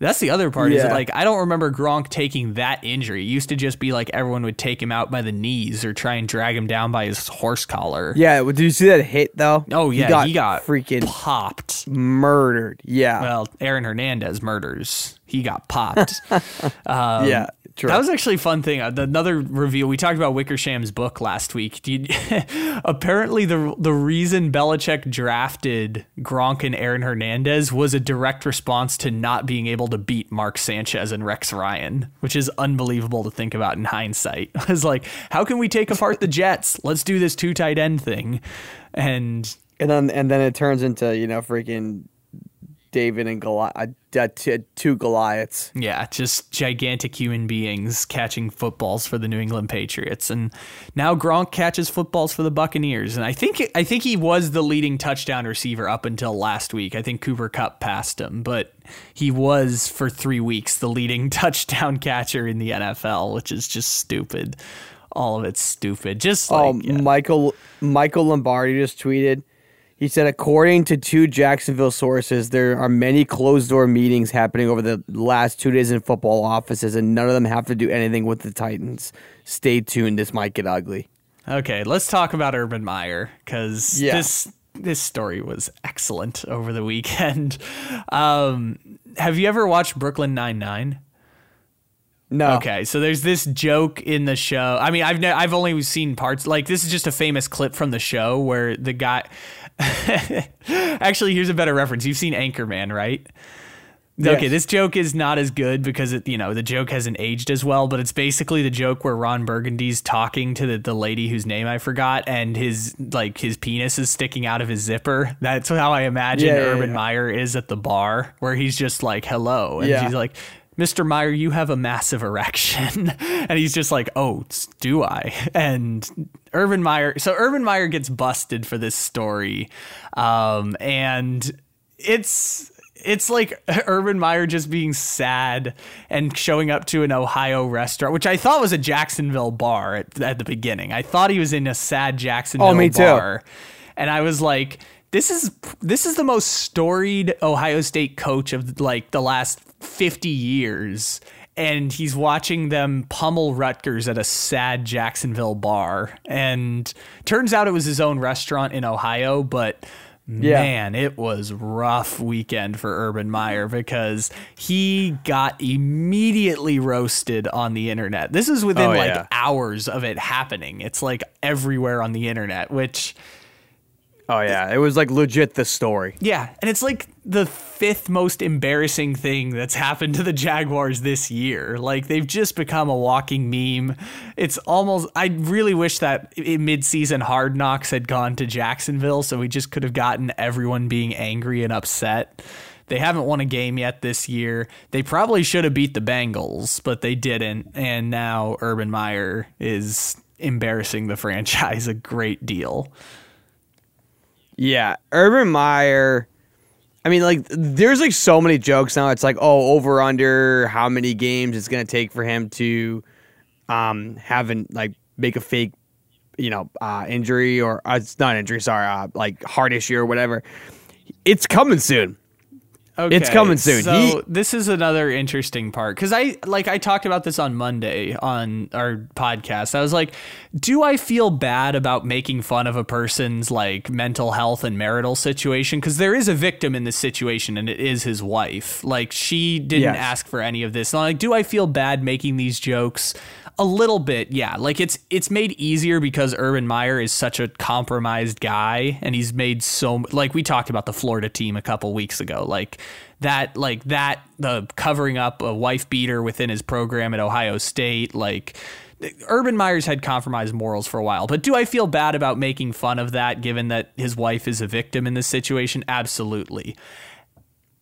that's the other part. Is that, like I don't remember Gronk taking that injury. It used to just be like everyone would take him out by the knees or try and drag him down by his horse collar. yeah, did you see that hit though? Oh yeah, he got, he got freaking popped. murdered. Yeah, Well, Aaron Hernandez murders. He got popped. yeah. Um, That was actually a fun thing. Uh, Another reveal. We talked about Wickersham's book last week. You- apparently, the the reason Belichick drafted Gronk and Aaron Hernandez was a direct response to not being able to beat Mark Sanchez and Rex Ryan, which is unbelievable to think about in hindsight. It's like, how can we take apart the Jets? Let's do this two tight end thing. And and then and then it turns into you know freaking David and Goliath, uh, t- two Goliaths. Yeah, just gigantic human beings catching footballs for the New England Patriots, and now Gronk catches footballs for the Buccaneers. And I think I think he was the leading touchdown receiver up until last week. I think Cooper Kupp passed him, but he was for three weeks the leading touchdown catcher in the NFL, which is just stupid. All of it's stupid. Just like Oh, yeah. Michael Michael Lombardi just tweeted. He said, according to two Jacksonville sources, there are many closed door meetings happening over the last two days in football offices, and none of them have to do anything with the Titans. Stay tuned. This might get ugly. Okay, let's talk about Urban Meyer because Yeah. this this story was excellent over the weekend. Um, have you ever watched Brooklyn Nine Nine? No. Okay, so there's this joke in the show. I mean, I've I've only seen parts. Like this is just a famous clip from the show where the guy. Actually, here's a better reference. You've seen Anchorman, right? Okay, this joke is not as good because it, you know, the joke hasn't aged as well, but it's basically the joke where Ron Burgundy's talking to the, the lady whose name I forgot and his like his penis is sticking out of his zipper. That's how I imagine Yeah, yeah, Urban yeah. Meyer is at the bar where he's just like, "Hello." And she's like, Mr. Meyer, you have a massive erection. and he's just like, oh, do I? And Urban Meyer, so Urban Meyer gets busted for this story. Um, and it's. It's like Urban Meyer just being sad and showing up to an Ohio restaurant, which I thought was a Jacksonville bar at, at the beginning. I thought he was in a sad Jacksonville Oh, me too. bar and I was like, this is this is the most storied Ohio State coach of like the last 50 years. And he's watching them pummel Rutgers at a sad Jacksonville bar. And turns out it was his own restaurant in Ohio, but Yeah. man, it was rough weekend for Urban Meyer because he got immediately roasted on the internet. This is within Oh, like yeah. hours of it happening. It's like everywhere on the internet, which Oh yeah, it was like legit the story. yeah, and it's like the fifth most embarrassing thing that's happened to the Jaguars this year. Like they've just become a walking meme. It's almost I really wish that mid-season Hard Knocks had gone to Jacksonville so we just could have gotten everyone being angry and upset. They haven't won a game yet this year. They probably should have beat the Bengals, but they didn't. And now Urban Meyer is embarrassing the franchise a great deal. Yeah, Urban Meyer. I mean, like, there's like so many jokes now. It's like, oh, over under how many games it's gonna take for him to, um, have an like make a fake, you know, uh, injury or uh, it's not injury. Sorry, uh, like heart issue or whatever. It's coming soon. Okay, It's coming soon. So He- this is another interesting part because I like I talked about this on Monday on our podcast. I was like, do I feel bad about making fun of a person's like mental health and marital situation? Because there is a victim in this situation, and it is his wife. Like she didn't Yes. ask for any of this. And I'm like, do I feel bad making these jokes? A little bit, yeah. Like it's it's made easier because Urban Meyer is such a compromised guy, and he's made so like we talked about the Florida team a couple weeks ago, like that, like that, the covering up a wife beater within his program at Ohio State, like. Urban Meyer's had compromised morals for a while, but do I feel bad about making fun of that given that his wife is a victim in this situation? Absolutely.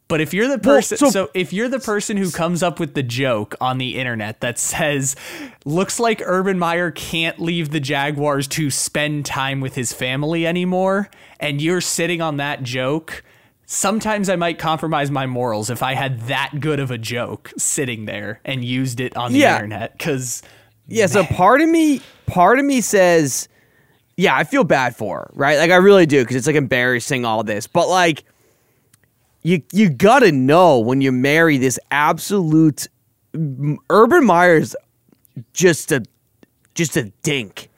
But if you're the person, so- so, if you're the person who comes up with the joke on the internet that says, "Looks like Urban Meyer can't leave the Jaguars to spend time with his family anymore," and you're sitting on that joke, sometimes I might compromise my morals if I had that good of a joke sitting there and used it on the Yeah. internet. Because Yeah, so part of me, part of me says, yeah, I feel bad for her, right? Like I really do because it's like embarrassing all this, but like, you you gotta know when you marry this absolute Urban Meyer's just a just a dink.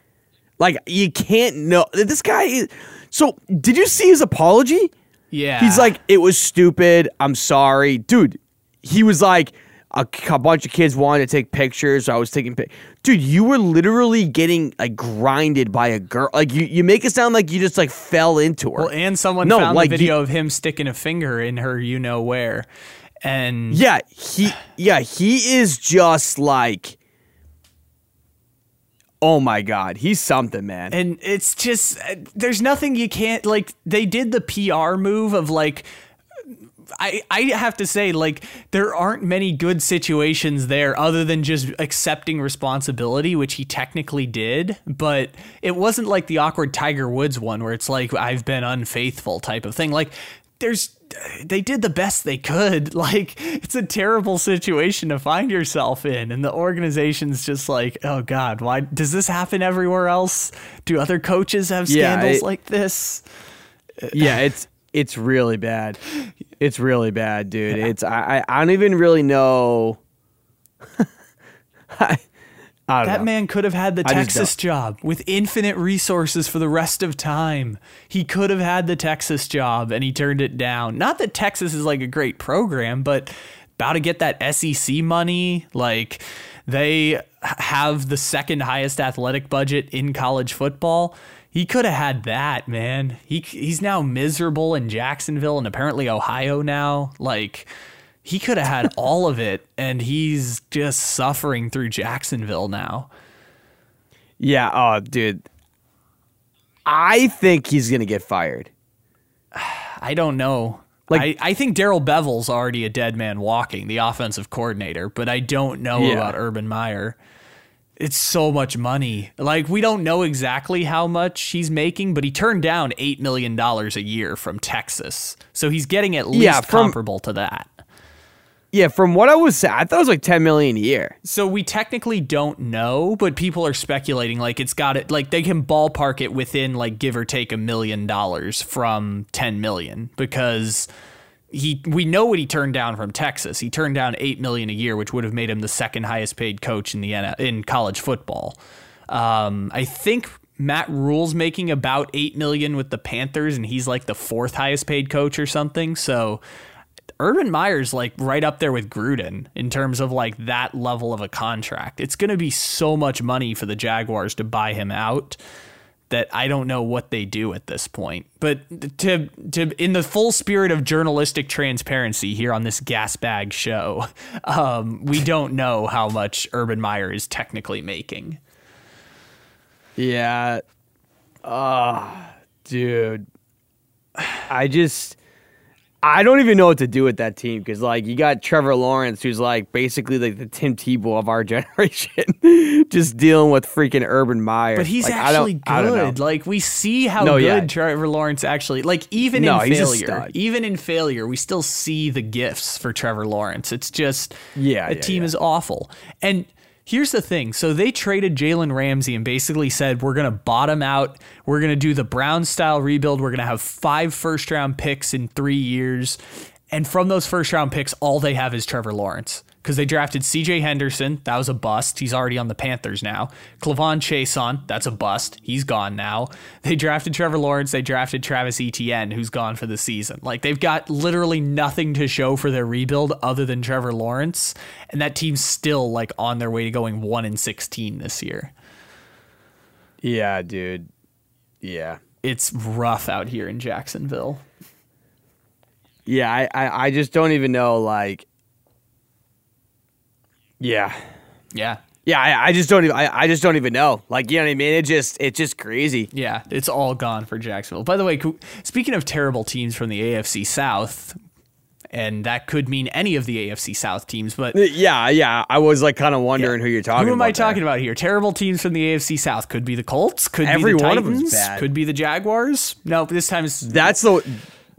Like you can't know this guy. Is, so did you see his apology? yeah, He's like, it was stupid. I'm sorry, dude. He was like, a, a bunch of kids wanted to take pictures. So I was taking pic. Dude, you were literally getting like grinded by a girl. Like you, you make it sound like you just like fell into her. well, and someone No, found like, the you- video of him sticking a finger in her, you know where, and yeah, he, yeah, he is just like, oh my god, he's something, man. and it's just uh, there's nothing you can't like they did the PR move of like I I have to say like there aren't many good situations there other than just accepting responsibility which he technically did but it wasn't like the awkward Tiger Woods one where it's like I've been unfaithful type of thing. Like there's they did the best they could. Like it's a terrible situation to find yourself in and the organization's just like oh god why does this happen everywhere else? Do other coaches have Yeah, scandals it- like this? Yeah, it's it's really bad. It's really bad, dude. It's I I, I don't even really know. I, I That know. man could have had the I Texas job with infinite resources for the rest of time. He could have had the Texas job and he turned it down. Not that Texas is like a great program, but about to get that SEC money. Like they have the second highest athletic budget in college football. He could have had that, man. He he's now miserable in Jacksonville and apparently Ohio now. Like he could have had all of it and he's just suffering through Jacksonville now. Yeah, oh, dude. I think he's gonna get fired. I don't know. Like- I, I think Darrell Bevell's already a dead man walking, the offensive coordinator, but I don't know Yeah. about Urban Meyer. It's so much money. Like we don't know exactly how much he's making, but he turned down eight million dollars a year from Texas, so he's getting at least Yeah, from- comparable to that. Yeah, from what I was I thought it was like ten million a year. So we technically don't know, but people are speculating like it's got it like they can ballpark it within like give or take a million dollars from 10 million because he we know what he turned down from Texas. He turned down 8 million a year, which would have made him the second highest paid coach in the in college football. Um, I think Matt Rhule's making about 8 million with the Panthers and he's like the fourth highest paid coach or something. So Urban Meyer's like right up there with Gruden in terms of like that level of a contract. It's going to be so much money for the Jaguars to buy him out that I don't know what they do at this point. But to to in the full spirit of journalistic transparency here on this gas bag show, um, we don't know how much Urban Meyer is technically making. Yeah. Ah, dude. I just I don't even know what to do with that team because like you got Trevor Lawrence who's like basically like the Tim Tebow of our generation, just dealing with freaking Urban Meyer. But he's Like, I don't- actually I don't good. Like we see how No, good yeah. Trevor Lawrence actually like even No, in failure. Even in failure, we still see the gifts for Trevor Lawrence. It's just Yeah, the yeah, team yeah. is awful. And here's the thing. So they traded Jalen Ramsey and basically said we're gonna bottom out. We're gonna do the Brown style rebuild. We're gonna have five first round picks in three years. And from those first round picks, all they have is Trevor Lawrence. Because they drafted CJ Henderson, that was a bust. He's already on the Panthers now. K'Lavon Chaisson, that's a bust. He's gone now. They drafted Trevor Lawrence, they drafted Travis Etienne, who's gone for the season. Like they've got literally nothing to show for their rebuild other than Trevor Lawrence. And that team's still like on their way to going one in sixteen this year. Yeah, dude. Yeah. It's rough out here in Jacksonville. Yeah, I, I, I just don't even know like Yeah. Yeah. Yeah, I, I just don't even I, I just don't even know. Like, you know what I mean? It just it's just crazy. Yeah, it's all gone for Jacksonville. By the way, speaking of terrible teams from the AFC South, and that could mean any of the AFC South teams. But uh, Yeah, yeah. I was like kind of wondering who you're talking who am about. I talking there. about here? Terrible teams from the AFC South. Could be the Colts. Could Every be the one of them's Titans. bad. Could be the Jaguars. No, this time it's That's the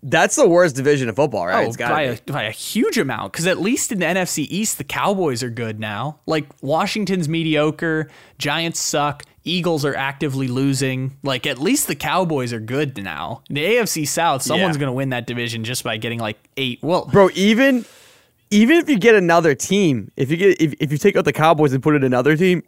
that's the worst division of football, right? Oh, by a, by a huge amount. Because at least in the NFC East, the Cowboys are good now. Like Washington's mediocre, Giants suck, Eagles are actively losing. Like at least the Cowboys are good now. In the AFC South, someone's Yeah. going to win that division just by getting like eight. Well, Bro, even even if you get another team, if you get if, if you take out the Cowboys and put in another team,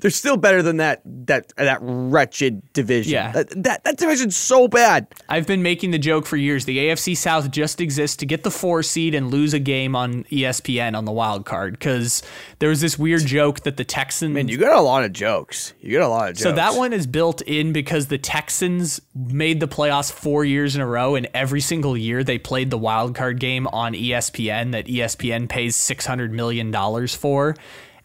they're still better than that that that wretched division. Yeah. That that, that division's so bad. I've been making the joke for years. The AFC South just exists to get the four seed and lose a game on ESPN on the wild card. Because there was this weird joke that the Texans. Man, you got a lot of jokes. You got a lot of jokes. So that one is built in because the Texans made the playoffs four years in a row, and every single year they played the wild card game on ESPN that ESPN pays six hundred million dollars for.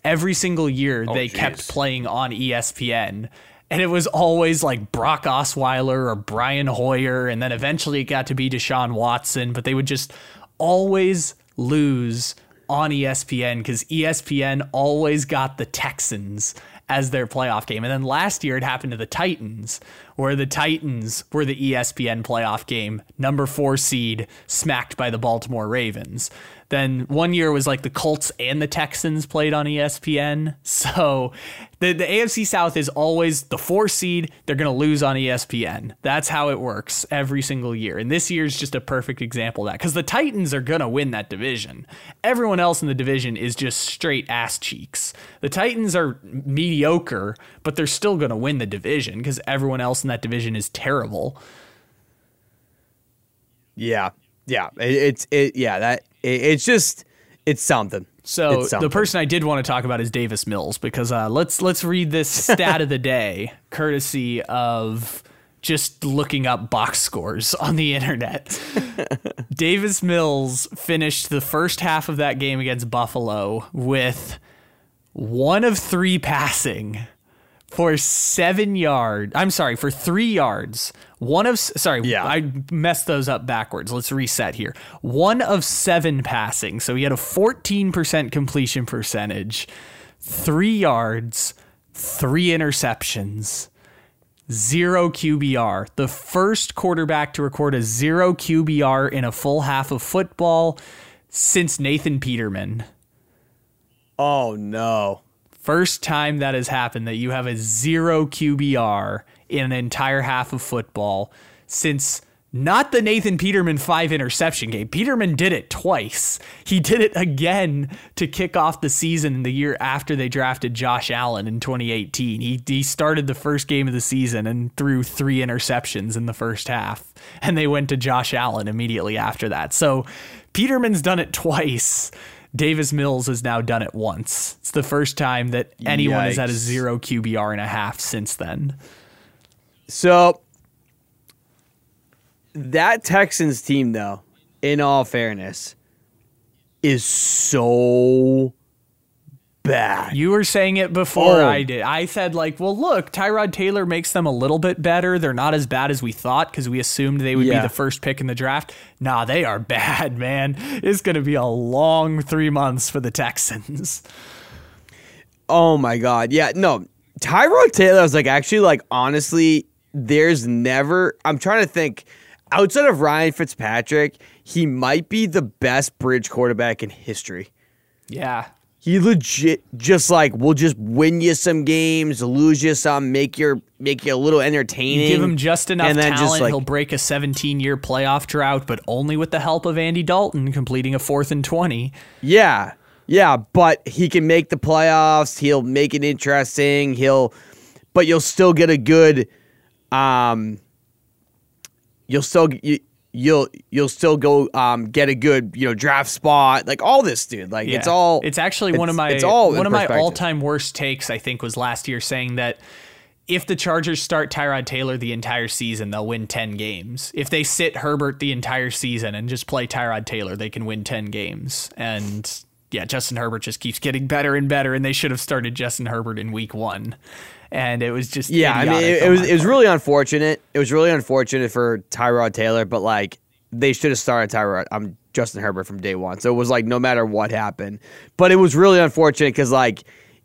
Every single year oh, they kept playing on ESPN. And it was always like Brock Osweiler or Brian Hoyer, and then eventually it got to be Deshaun Watson, but they would just always lose on ESPN because ESPN always got the Texans as their playoff game. And then last year it happened to the Titans, where the Titans were the ESPN playoff game, number four seed, smacked by the Baltimore Ravens. Then one year was like the Colts and the Texans played on ESPN. So the, the AFC South is always the four seed. They're going to lose on ESPN. That's how it works every single year. And this year's just a perfect example of that because the Titans are going to win that division. Everyone else in the division is just straight ass cheeks. The Titans are mediocre, but they're still going to win the division because everyone else in that division is terrible. Yeah. Yeah. It, it's it yeah, that it's just it's something. So It's the person I did want to talk about is Davis Mills because uh, let's let's read this stat of the day, courtesy of just looking up box scores on the internet. Davis Mills finished the first half of that game against Buffalo with one of three passing for seven yards. I'm sorry, for three yards. One of sorry, Yeah. I messed those up backwards. Let's reset here. One of seven passing, so he had a 14% completion percentage, three yards, three interceptions, zero QBR. The first quarterback to record a zero QBR in a full half of football since Nathan Peterman. Oh no. First time that has happened that you have a zero QBR in an entire half of football since not the Nathan Peterman five interception game. Peterman did it twice. He did it again to kick off the season the year after they drafted Josh Allen in 2018. He, he started the first game of the season and threw three interceptions in the first half. And they went to Josh Allen immediately after that. So Peterman's done it twice. Davis Mills has now done it once. It's the first time that anyone has had a zero QBR and a half since then. So that Texans team, though, in all fairness, is so bad. You were saying it before Oh. I did. I said, like, well, look, Tyrod Taylor makes them a little bit better. They're not as bad as we thought because we assumed they would Yeah. be the first pick in the draft. Nah, they are bad, man. It's going to be a long three months for the Texans. Oh my god. Yeah, no. Tyrod Taylor was like actually like honestly, there's never I'm trying to think outside of Ryan Fitzpatrick, he might be the best bridge quarterback in history. Yeah. He legit just like will just win you some games, lose you some, make your make you a little entertaining. Give him just enough and then talent. just like He'll break a 17 year playoff drought, but only with the help of Andy Dalton completing a fourth and 20. Yeah. Yeah, but he can make the playoffs. He'll make it interesting. He'll but you'll still get a good um you'll still you, you'll you'll still go um get a good, you know, draft spot. Like all this dude. Like it's all It's actually one of my it's all one of my all-time worst takes I think was last year saying that if the Chargers start Tyrod Taylor the entire season, they'll win 10 games. If they sit Herbert the entire season and just play Tyrod Taylor, they can win 10 games. And yeah, Justin Herbert just keeps getting better and better and they should have started Justin Herbert in week 1. And it was just Yeah, I mean it, it was it was really unfortunate. It was really unfortunate for Tyrod Taylor, but like they should have started Tyrod. I'm Justin Herbert from day one. So it was like no matter what happened. But it was really unfortunate because like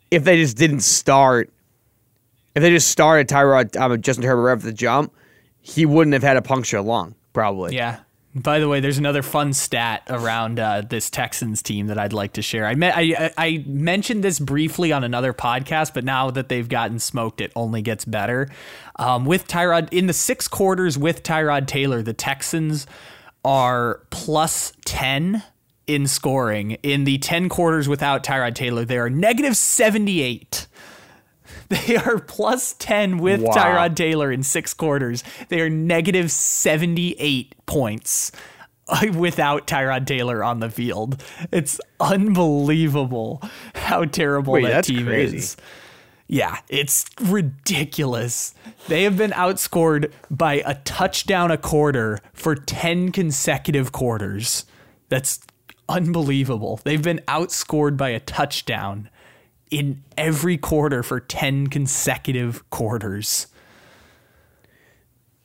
if they just didn't start, if they just started Tyrod um, Justin Herbert right off the jump, he wouldn't have had a puncture lung probably. Yeah. By the way, there's another fun stat around uh, this Texans team that I'd like to share. I, me- I I mentioned this briefly on another podcast, but now that they've gotten smoked, it only gets better. Um, with Tyrod in the six quarters with Tyrod Taylor, the Texans are plus ten in scoring. In the ten quarters without Tyrod Taylor, they are negative seventy eight. They are plus 10 with Wow. Tyrod Taylor in six quarters. They are negative 78 points uh, without Tyrod Taylor on the field. It's unbelievable how terrible Wait, that team crazy. is. Yeah, it's ridiculous. They have been outscored by a touchdown a quarter for 10 consecutive quarters. That's unbelievable. They've been outscored by a touchdown in every quarter for 10 consecutive quarters.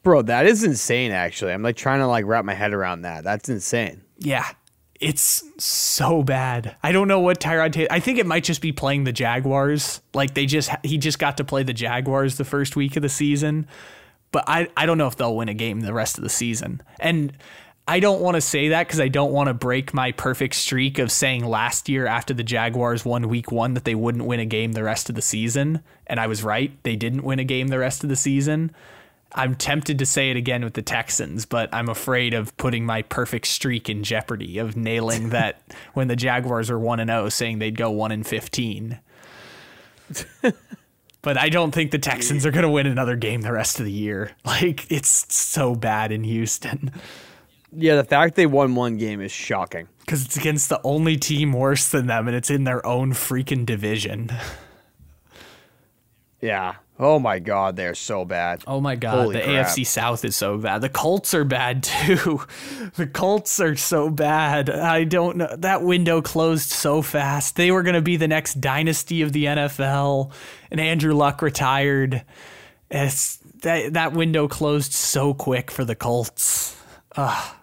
Bro, that is insane actually. I'm like trying to like wrap my head around that. That's insane. Yeah, it's so bad. I don't know what Tyrod Taylor. I think it might just be playing the Jaguars. Like they just he just got to play the Jaguars the first week of the season, but I I don't know if they'll win a game the rest of the season. And I don't want to say that because I don't want to break my perfect streak of saying last year after the Jaguars won week one that they wouldn't win a game the rest of the season. And I was right. They didn't win a game the rest of the season. I'm tempted to say it again with the Texans, but I'm afraid of putting my perfect streak in jeopardy of nailing that when the Jaguars are 1 and 0 saying they'd go 1 and 15. but I don't think the Texans are going to win another game the rest of the year. Like it's so bad in Houston Yeah, the fact they won one game is shocking. cuz it's against the only team worse than them and it's in their own freaking division. Yeah. Oh my god, they're so bad. Oh my god, Holy the crap. AFC South is so bad. The Colts are bad too. the Colts are so bad. I don't know. That window closed so fast. They were going to be the next dynasty of the NFL, and Andrew Luck retired. It's that that window closed so quick for the Colts. Ugh,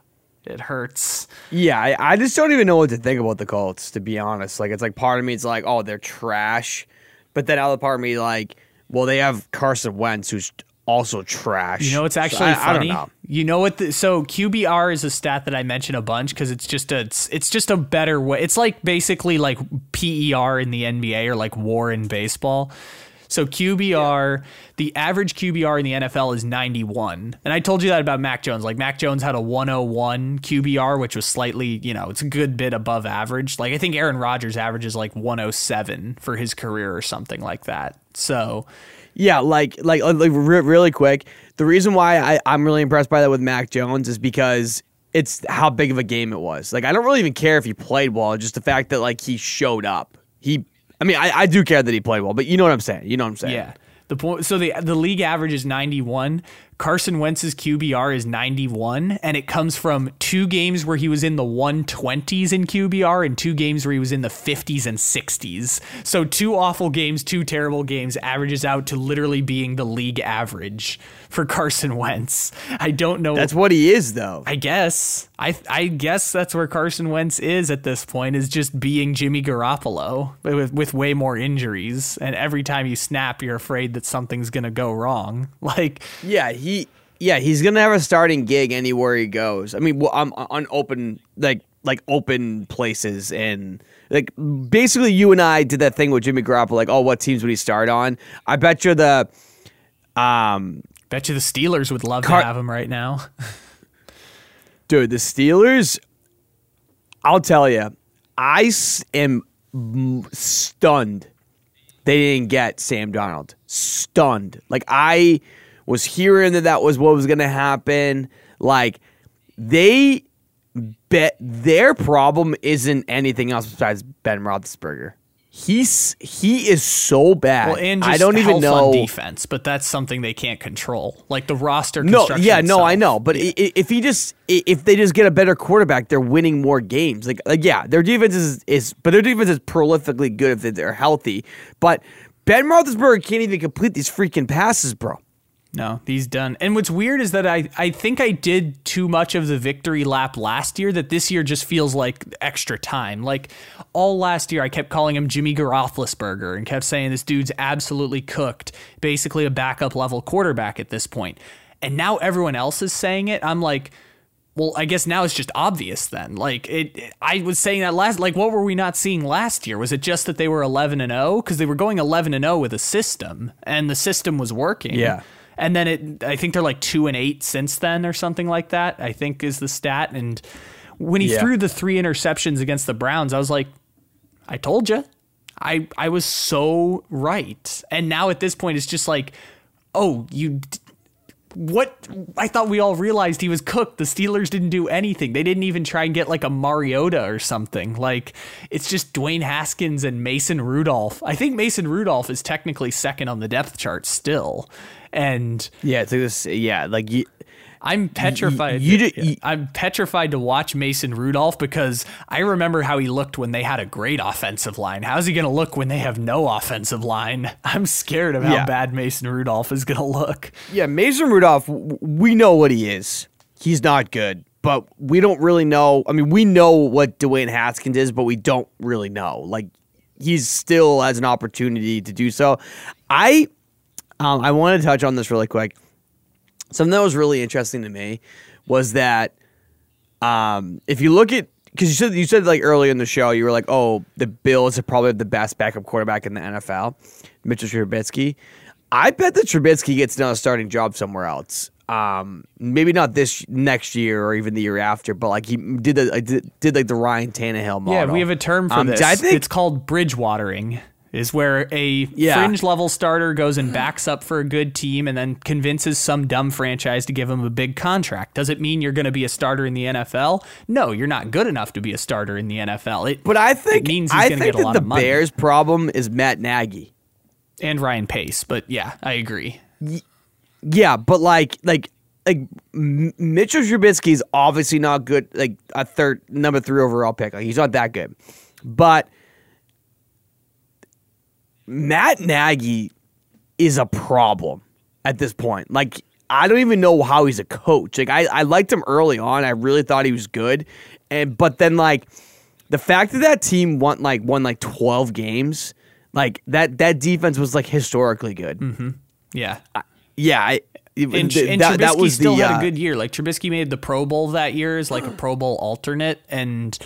it hurts. Yeah, I, I just don't even know what to think about the Colts, to be honest. Like it's like part of me it's like, oh, they're trash. But then other part of me like, well, they have Carson Wentz who's also trash. You know, it's So actually I, funny. I don't know. You know what? The, so QBR is a stat that I mention a bunch because it's just a it's, it's just a better way. It's like basically like PER in the NBA or like WAR in baseball. So QBR, the average QBR in the NFL is 91. And I told you that about Mac Jones. Like Mac Jones had a 101 QBR, which was slightly, you know, it's a good bit above average. Like I think Aaron Rodgers averages like 107 for his career or something like that. So Yeah, like like like re- really quick. The reason why I, I'm really impressed by that with Mac Jones is because it's how big of a game it was. Like I don't really even care if he played well, just the fact that like he showed up. He I mean, I, I do care that he played well, but you know what I'm saying. You know what I'm saying. Yeah. The point so the the league average is 91. Carson Wentz's QBR is 91 and it comes from two games where he was in the 120s in QBR and two games where he was in the 50s and 60s. So two awful games, two terrible games averages out to literally being the league average for Carson Wentz. I don't know That's what he is though. I guess. I I guess that's where Carson Wentz is at this point is just being Jimmy Garoppolo but with with way more injuries and every time you snap you're afraid that something's going to go wrong. Like Yeah, he yeah, he's gonna have a starting gig anywhere he goes. I mean, well, I'm on open like like open places and like basically you and I did that thing with Jimmy Garoppolo, like, oh, what teams would he start on? I bet you the um bet you the Steelers would love Car- to have him right now. dude, the Steelers. I'll tell you, I s- am stunned they didn't get Sam Darnold. Stunned. Like I was hearing that that was what was going to happen. Like they bet their problem isn't anything else besides Ben Roethlisberger. He's he is so bad. Well, and just I don't even know on defense, but that's something they can't control. Like the roster No, yeah, no, I know, but i if he just if they just get a better quarterback, they're winning more games. Like, like yeah, their defense is, is but their defense is prolifically good if they're healthy. But Ben Roethlisberger can't even complete these freaking passes, bro. No, he's done. And what's weird is that I, I think I did too much of the victory lap last year that this year just feels like extra time. Like all last year, I kept calling him Jimmy Garothlisberger and kept saying this dude's absolutely cooked, basically a backup level quarterback at this point. And now everyone else is saying it. I'm like, well, I guess now it's just obvious then. Like it, it, I was saying that last. Like, what were we not seeing last year? Was it just that they were 11 and 0 because they were going 11 and 0 with a system, and the system was working? Yeah. And then it, I think they're like two and eight since then, or something like that. I think is the stat. And when he Yeah. threw the three interceptions against the Browns, I was like, I told you. I I was so right. And now at this point, it's just like, oh, you. What I thought we all realized he was cooked. The Steelers didn't do anything. They didn't even try and get like a Mariota or something. Like it's just Dwayne Haskins and Mason Rudolph. I think Mason Rudolph is technically second on the depth chart still. And Yeah, it's like this. Yeah, like you, I'm petrified. you did- you- I'm petrified to watch Mason Rudolph because I remember how he looked when they had a great offensive line. How's he going to look when they have no offensive line? I'm scared of how Yeah. bad Mason Rudolph is going to look. yeah. Mason Rudolph, we know what he is. He's not good, but we don't really know. I mean, we know what Dwayne Haskins is, but we don't really know. Like, he's still has an opportunity to do so. I, um, I want to touch on this really quick. Something that was really interesting to me was that um, if you look at because you said you said like earlier in the show you were like oh the Bills are probably the best backup quarterback in the NFL, Mitchell Trubisky. I bet that Trubisky gets another starting job somewhere else. Um, maybe not this next year or even the year after, but like he did the did, did like the Ryan Tannehill model. Yeah, we have a term for Um, this. I think it's called bridge watering. Is where a Yeah. fringe level starter goes and backs up for a good team and then convinces some dumb franchise to give him a big contract. Does it mean you're going to be a starter in the NFL? No, you're not good enough to be a starter in the NFL. It, But I think means he's I going to think get a lot the of money. Bears' problem is Matt Nagy. and Ryan Pace. But yeah, I agree. Yeah, but like like like M- Mitchell Trubisky is obviously not good. Like a third number three overall pick. Like he's not that good. But Matt Nagy is a problem at this point. Like I don't even know how he's a coach. Like I, I liked him early on. I really thought he was good. And but then like the fact that that team won like won like twelve games, like that that defense was like historically good. Yeah. Yeah, I, And, th- and that, was still the, had uh, a good year. Like Trubisky made the Pro Bowl that year as like a Pro Bowl alternate, and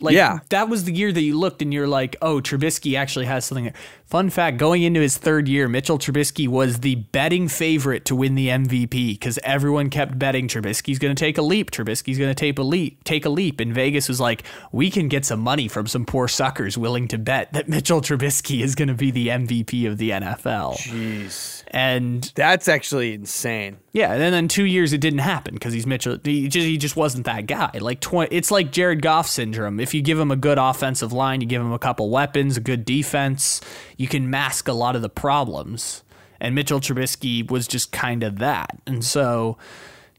like Yeah. that was the year that you looked and you're like, oh, Trubisky actually has something. there. Fun fact: going into his third year, Mitchell Trubisky was the betting favorite to win the MVP because everyone kept betting Trubisky's going to take a leap. Trubisky's going to take a leap. Take a leap. And Vegas was like, we can get some money from some poor suckers willing to bet that Mitchell Trubisky is going to be the MVP of the NFL. Jeez, And that's actually insane. yeah, and then in two years it didn't happen because he's Mitchell. He just he just wasn't that guy. Like tw- it's like Jared Goff syndrome. If you give him a good offensive line, you give him a couple weapons, a good defense, you can mask a lot of the problems. And Mitchell Trubisky was just kind of that. And so,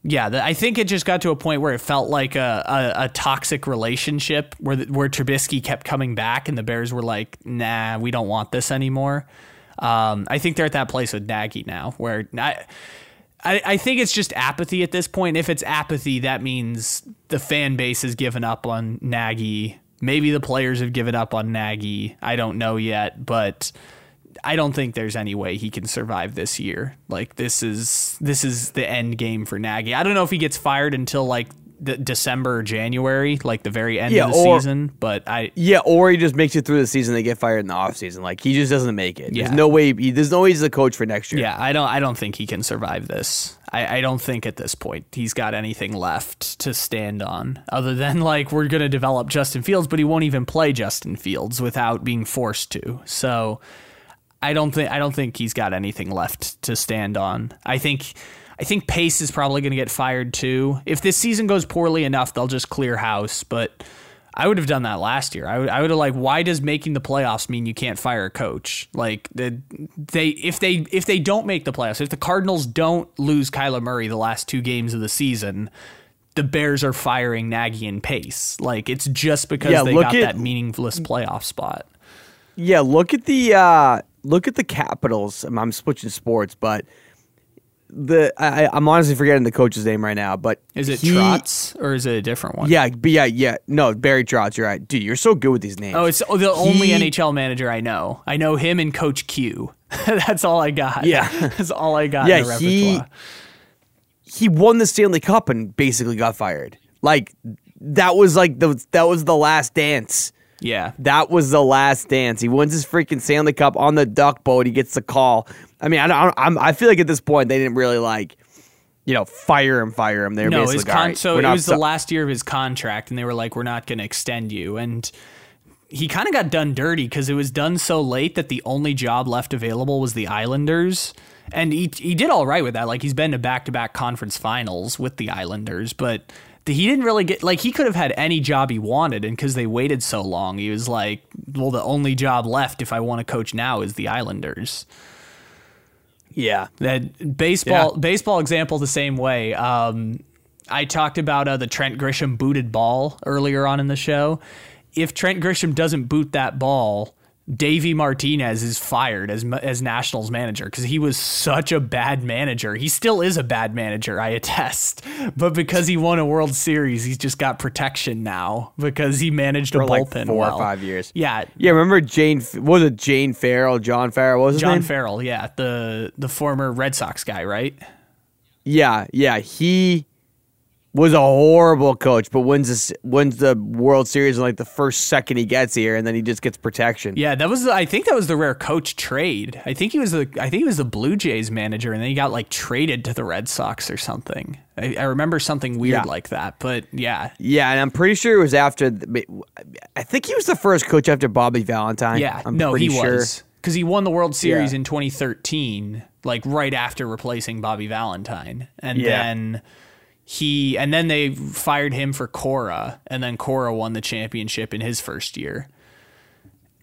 yeah, the, I think it just got to a point where it felt like a, a, a toxic relationship where the, where Trubisky kept coming back, and the Bears were like, "Nah, we don't want this anymore." Um, I think they're at that place with Nagy now, where I, I, I think it's just apathy at this point. If it's apathy, that means the fan base has given up on Nagy. Maybe the players have given up on Nagy. I don't know yet, but I don't think there's any way he can survive this year. Like this is this is the end game for Nagy. I don't know if he gets fired until like the December January, like the very end Yeah, of the or- season. But I Yeah, or he just makes it through the season. They get fired in the offseason. Like he just doesn't make it. Yeah. There's no way. He, there's no way he's the coach for next year. Yeah, I don't. I don't think he can survive this. I, I don't think at this point he's got anything left to stand on, other than like we're gonna develop Justin Fields, but he won't even play Justin Fields without being forced to. So I don't think I don't think he's got anything left to stand on. I think I think Pace is probably gonna get fired too. If this season goes poorly enough, they'll just clear house. But I would have done that last year. I would, I would have like, why does making the playoffs mean you can't fire a coach? Like the, they, if they, if they don't make the playoffs, if the Cardinals don't lose Kyler Murray the last two games of the season, the Bears are firing Nagy and Pace. Like it's just because Yeah, they got at- that meaningless playoff spot. Yeah, look at the uh, look at the Capitals. I'm, I'm switching sports, but the I, I'm honestly forgetting the coach's name right now, but Is it he, Trotz or is it a different one? Yeah, but yeah, yeah. No, Barry Trotz. You're right, dude. You're so good with these names. Oh, it's the only NHL manager I know. I know him and Coach Q. That's all I got. Yeah. That's all I got Yeah, in the he- repertoire. he won the Stanley Cup and basically got fired. Like that was like the that was the last dance. Yeah. That was the last dance. He wins his freaking Stanley Cup on the duck boat. He gets the call. I mean, I don't. I'm, I feel like at this point they didn't really like, you know, fire him, fire him. They're No, basically his con- right, so it was the last year of his contract, and they were like, "We're not going to extend you." And he kind of got done dirty because it was done so late that the only job left available was the Islanders, and he he did all right with that. Like he's been to back to back conference finals with the Islanders, but. He didn't really get like he could have had any job he wanted, and because they waited so long, he was like, "Well, the only job left if I want to coach now is the Islanders." Yeah, That baseball Yeah. baseball example the same way. Um, I talked about uh, the Trent Grisham booted ball earlier on in the show. If Trent Grisham doesn't boot that ball, Davey Martinez is fired as as Nationals manager because he was such a bad manager. He still is a bad manager, I attest. But because he won a World Series, he's just got protection now because he managed a bullpen for like bullpen four well. or five years. Yeah, Yeah, remember Jane? what Was it Jane Farrell? John Farrell? What was John? Farrell, yeah, the the former Red Sox guy, right? Yeah, yeah. He was a horrible coach, but wins this wins the World Series in like the first second he gets here, and then he just gets protection. Yeah, that was. I think that was the rare coach trade. I think he was the. I think he was the Blue Jays manager, and then he got like traded to the Red Sox or something. I, I remember something weird Yeah. like that. But yeah, Yeah, and I'm pretty sure it was after. The, I think he was the first coach after Bobby Valentine. yeah. I'm no, pretty he sure. was because he won the World Series Yeah. in 2013, like right after replacing Bobby Valentine, and Yeah. then he and then they fired him for Cora, and then Cora won the championship in his first year.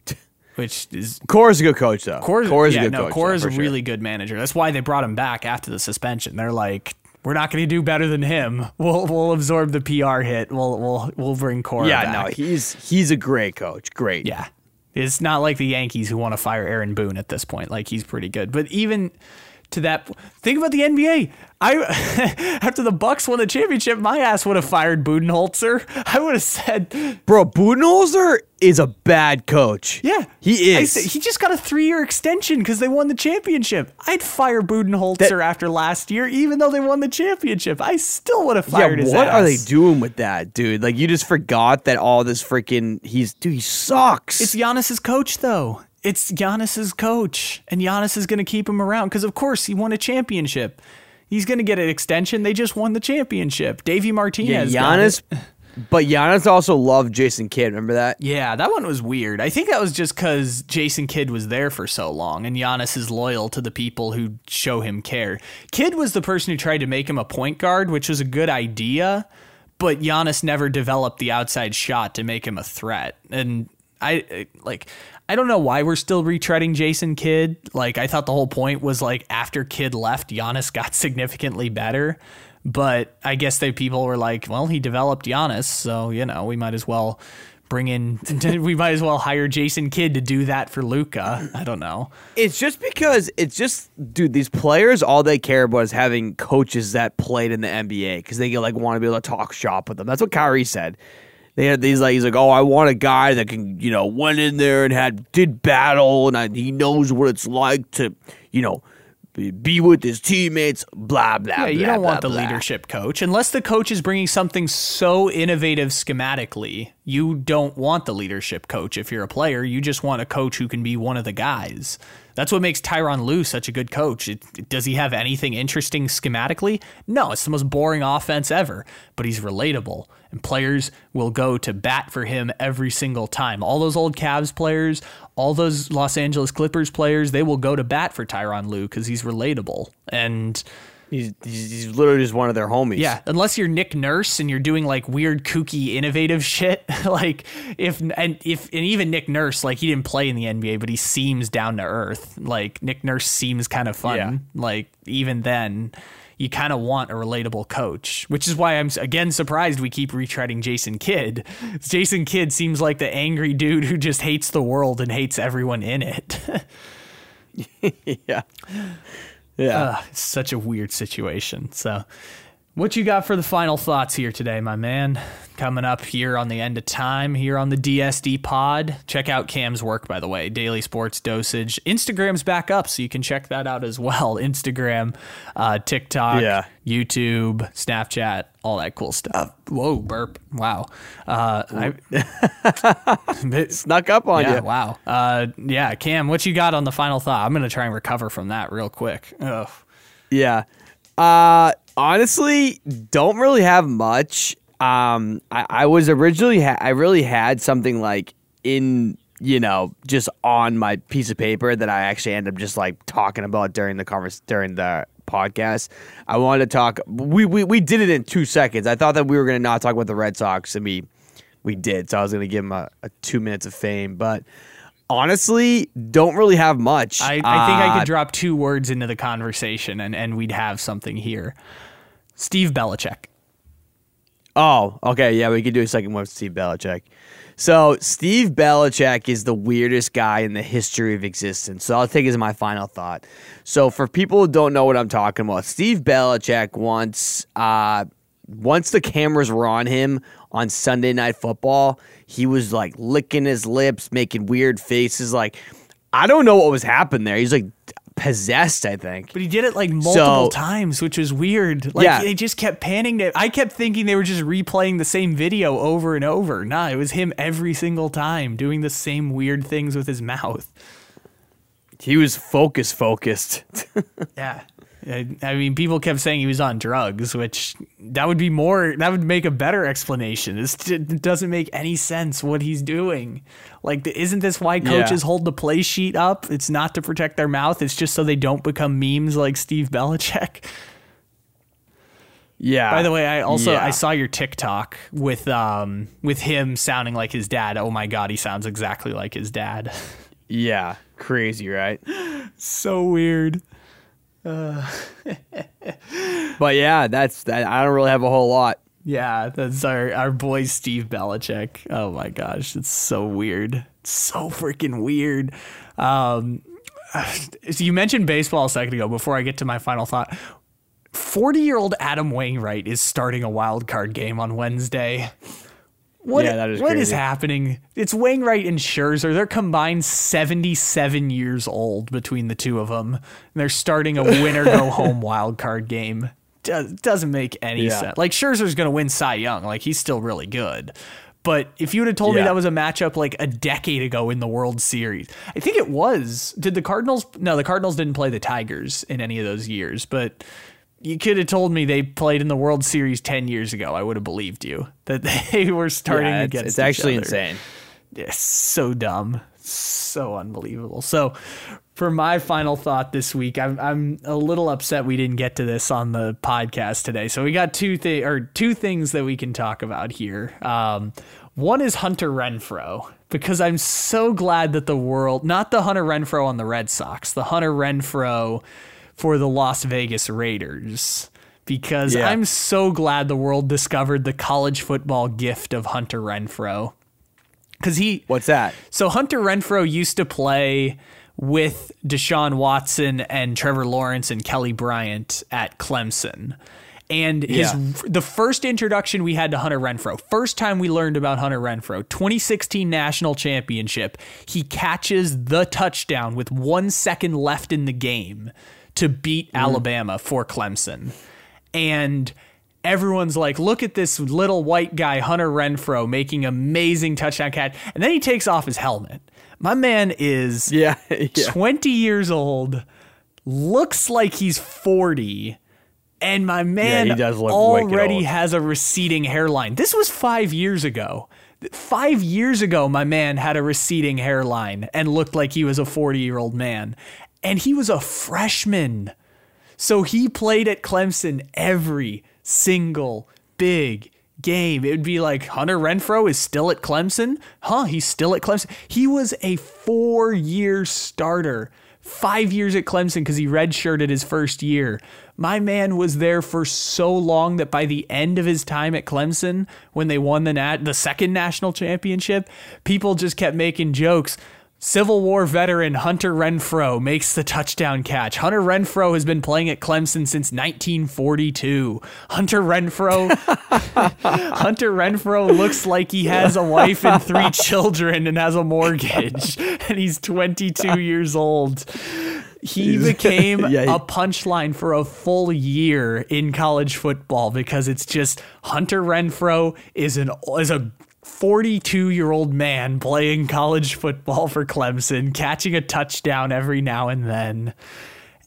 Which is Cora's a good coach, though. Cora's, Cora's yeah, a good no, coach. Cora's though, a for sure. really good manager. That's why they brought him back after the suspension. They're like, we're not going to do better than him. We'll we'll absorb the PR hit. We'll we'll we'll bring Cora Yeah, back. no, he's he's a great coach. Great. yeah. It's not like the Yankees who want to fire Aaron Boone at this point. Like he's pretty good. But even to that think about the NBA. I after the Bucks won the championship, my ass would have fired Budenholzer. I would have said, bro, Budenholzer is a bad coach. Yeah, he is. said- he just got a three-year extension because they won the championship. I'd fire Budenholzer That- after last year, even though they won the championship. I still would have yeah, fired his what ass. are they doing with that, dude? Like, you just forgot that all this freaking he's dude, he sucks. It's Giannis's coach, though. It's Giannis's coach, and Giannis is going to keep him around because, of course, he won a championship. He's going to get an extension. They just won the championship. Davey Martinez. it. Giannis, but Giannis also loved Jason Kidd. Remember that? Yeah, that one was weird. I think that was just because Jason Kidd was there for so long, and Giannis is loyal to the people who show him care. Kidd was the person who tried to make him a point guard, which was a good idea, but Giannis never developed the outside shot to make him a threat. And I like, I don't know why we're still retreading Jason Kidd. Like, I thought the whole point was like after Kidd left, Giannis got significantly better. But I guess they people were like, well, he developed Giannis, so you know we might as well bring in, we might as well hire Jason Kidd to do that for Luka. I don't know. It's just because it's just, dude. These players, all they care about is having coaches that played in the NBA because they like want to be able to talk shop with them. That's what Kyrie said. They had these like he's like, oh, I want a guy that can, you know, went in there and had did battle and I, he knows what it's like to, you know, be, be with his teammates. Blah blah. Yeah, you blah, don't want blah, the blah. leadership coach unless the coach is bringing something so innovative schematically. You don't want the leadership coach if you're a player. You just want a coach who can be one of the guys. That's what makes Tyronn Lue such a good coach. It, does he have anything interesting schematically? No, it's the most boring offense ever, but he's relatable. And players will go to bat for him every single time. All those old Cavs players, all those Los Angeles Clippers players, they will go to bat for Tyronn Lue because he's relatable. And He's, he's literally just one of their homies. yeah, unless you're Nick Nurse and you're doing like weird, kooky, innovative shit. like if and if and even Nick Nurse, like he didn't play in the NBA, but he seems down to earth. Like Nick Nurse seems kind of fun. Yeah. Like even then, you kind of want a relatable coach, which is why I'm again surprised we keep retreading Jason Kidd. Jason Kidd seems like the angry dude who just hates the world and hates everyone in it. yeah. Yeah. uh, it's such a weird situation. So, what you got for the final thoughts here today, my man? Coming up here on the end of time here on the DSD pod. Check out Cam's work, by the way. Daily Sports Dosage. Instagram's back up, so you can check that out as well. Instagram, uh, TikTok, Yeah. YouTube, Snapchat, all that cool stuff. Whoa, burp! Wow. Uh, I, Snuck up on yeah, you. wow. Uh, yeah, Cam, what you got on the final thought? I'm gonna try and recover from that real quick. Ugh. Yeah. Uh, honestly, don't really have much. Um, I, I was originally, ha- I really had something like in, you know, just on my piece of paper that I actually ended up just like talking about during the convers during the podcast. I wanted to talk. We we, we did it in two seconds. I thought that we were gonna not talk about the Red Sox, and we we did. So I was gonna give them a, a two minutes of fame, but. Honestly, don't really have much. I, I think I Uh, could drop two words into the conversation and, and we'd have something here. Steve Belichick. Oh, okay. Yeah, we could do a second one with Steve Belichick. So, Steve Belichick is the weirdest guy in the history of existence. So, I'll take as my final thought. So, for people who don't know what I'm talking about, Steve Belichick once, uh, once the cameras were on him on Sunday Night Football, he was like licking his lips, making weird faces. Like, I don't know what was happening there. He's like possessed, I think. But he did it like multiple So- times, which was weird. Like Yeah. they just kept panning to I kept thinking they were just replaying the same video over and over. Nah, it was him every single time doing the same weird things with his mouth. He was focus focused. Yeah. I I mean, people kept saying he was on drugs, which that would be more, that would make a better explanation. This doesn't make any sense what he's doing. Like, isn't this why coaches Yeah. hold the play sheet up? It's not to protect their mouth, it's just so they don't become memes like Steve Belichick. yeah. By the way, I also Yeah. I saw your TikTok with um with him sounding like his dad. Oh my god, he sounds exactly like his dad. Yeah, crazy, right? so weird. But yeah, that's that. I don't really have a whole lot. Yeah, that's our our boy Steve Belichick. Oh my gosh, it's so weird. It's so freaking weird. Um, so you mentioned baseball a second ago. Before I get to my final thought, forty-year-old Adam Wainwright is starting a wild card game on Wednesday. What, Yeah, that is what is happening? It's Wainwright and Scherzer. They're combined 77 years old between the two of them. And they're starting a winner go home wild card game. Does, doesn't make any Yeah. sense. Like Scherzer's going to win Cy Young. Like he's still really good. But if you would have told me that was a matchup like a decade ago in the World Series, I think it was. Did the Cardinals? No, the Cardinals didn't play the Tigers in any of those years. But you could have told me they played in the World Series 10 years ago. I would have believed you that they were starting Yeah, against it's actually other. insane. It's so dumb, so unbelievable. So, for my final thought this week, I'm I'm a little upset we didn't get to this on the podcast today. So we got two thi- or two things that we can talk about here. Um, one is Hunter Renfrow because I'm so glad that the world, not the Hunter Renfroe on the Red Sox, the Hunter Renfrow for the Las Vegas Raiders. Because Yeah. I'm so glad the world discovered the college football gift of Hunter Renfrow because he What's that? so Hunter Renfrow used to play with Deshaun Watson and Trevor Lawrence and Kelly Bryant at Clemson. And his Yeah. the first introduction we had to Hunter Renfrow, first time we learned about Hunter Renfrow, 2016 national championship, he catches the touchdown with 1 second left in the game to beat Alabama for Clemson. And everyone's like, look at this little white guy, Hunter Renfrow, making amazing touchdown catch. And then he takes off his helmet. My man is Yeah, yeah. 20 years old, looks like he's 40. And my man look already has a receding hairline. This was five years ago. Five years ago, my man had a receding hairline and looked like he was a 40 year old man. And he was a freshman. So he played at Clemson every single big game. It would be like Hunter Renfrow is still at Clemson. Huh, he's still at Clemson. He was a four year starter, five years at Clemson because he redshirted his first year. My man was there for so long that by the end of his time at Clemson, when they won the nat- the second national championship, people just kept making jokes. Civil War veteran Hunter Renfrow makes the touchdown catch. Hunter Renfrow has been playing at Clemson since 1942. Hunter Renfrow Hunter Renfrow looks like he has a wife and three children and has a mortgage and he's 22 years old. He became Yeah, he- a punchline for a full year in college football because it's just Hunter Renfrow is an is a 42 year old man playing college football for Clemson, catching a touchdown every now and then.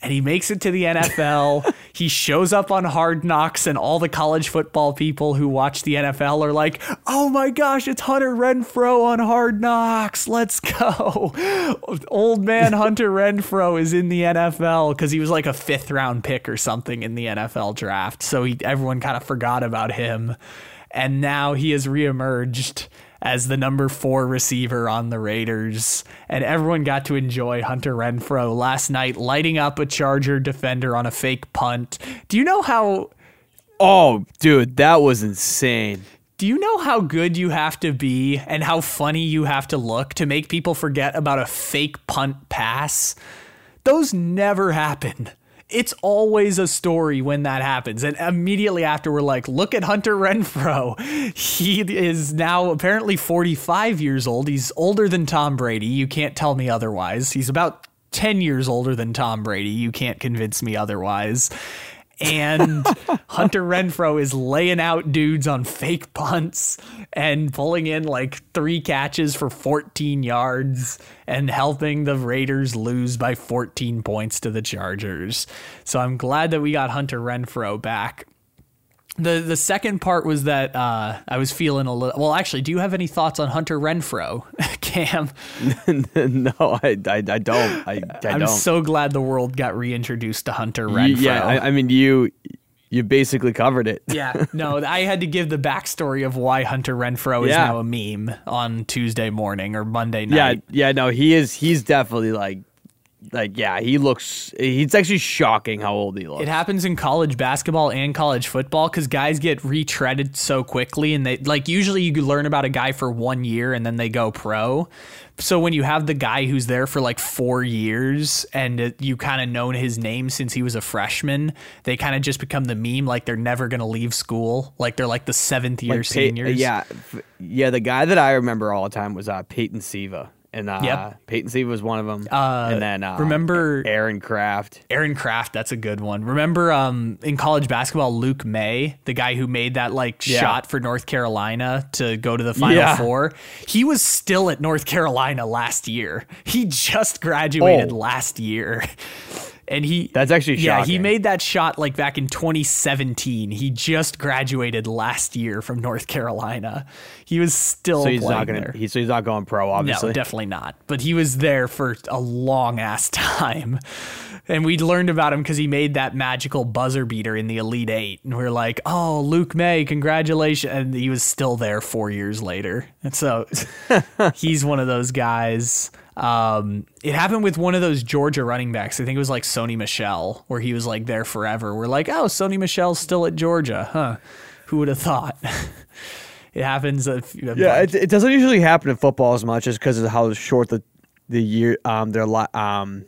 And he makes it to the NFL. he shows up on Hard Knocks, and all the college football people who watch the NFL are like, "Oh my gosh, it's Hunter Renfrow on Hard Knocks! Let's go!" Old man Hunter Renfrow is in the NFL because he was like a fifth round pick or something in the NFL draft. So he, everyone kind of forgot about him, and now he has reemerged as the number four receiver on the Raiders. And everyone got to enjoy Hunter Renfrow last night, lighting up a Charger defender on a fake punt. Do you know how? Oh, dude, that was insane. Do you know how good you have to be and how funny you have to look to make people forget about a fake punt pass? Those never happen. It's always a story when that happens. And immediately after, we're like, look at Hunter Renfrow. He is now apparently 45 years old. He's older than Tom Brady. You can't tell me otherwise. He's about 10 years older than Tom Brady. You can't convince me otherwise. And Hunter Renfrow is laying out dudes on fake punts and pulling in like three catches for 14 yards and helping the Raiders lose by 14 points to the Chargers. So I'm glad that we got Hunter Renfrow back. The the second part was that uh, I was feeling a little. Well, actually, do you have any thoughts on Hunter Renfrow, Cam? no, I, I, I don't. I, I I'm don't. so glad the world got reintroduced to Hunter Renfrow. You- yeah, I, I mean, you you basically covered it. Yeah, no, I had to give the backstory of why Hunter Renfrow is Yeah. now a meme on Tuesday morning or Monday night. Yeah, yeah, no, he is. He's definitely like, like, yeah, he looks. He's actually shocking how old he looks. It happens in college basketball and college football because guys get retreaded so quickly, and they like usually you learn about a guy for one year and then they go pro. So when you have the guy who's there for like four years and you kind of known his name since he was a freshman, they kind of just become the meme. Like they're never gonna leave school. Like they're like the seventh year Like, seniors. yeah, yeah. The guy that I remember all the time was uh, Peyton Siva, and uh, Yep. Peyton Siva was one of them. Uh, and then uh, remember- Aaron Craft. Aaron Craft, that's a good one. Remember um, in college basketball, Luke Maye, the guy who made that like Yeah. shot for North Carolina to go to the Final Yeah. Four? He was still at North Carolina last year. He just graduated Oh. last year. And he That's actually yeah he made that shot like back in 2017. He just graduated last year from North Carolina. He was still So he's playing not gonna. there. He, so he's not going pro, obviously. No, definitely not. But he was there for a long ass time. And we learned about him because he made that magical buzzer beater in the Elite Eight. And we are like, oh, Luke Maye, congratulations. And he was still there four years later. And so he's one of those guys. Um, it happened with one of those Georgia running backs. I think it was like Sony Michel, where he was like there forever. We're like, oh, Sony Michel's still at Georgia. Huh. Who would have thought? it happens. A few, a Yeah, it, it doesn't usually happen in football as much, just because of how short the the year um their li- um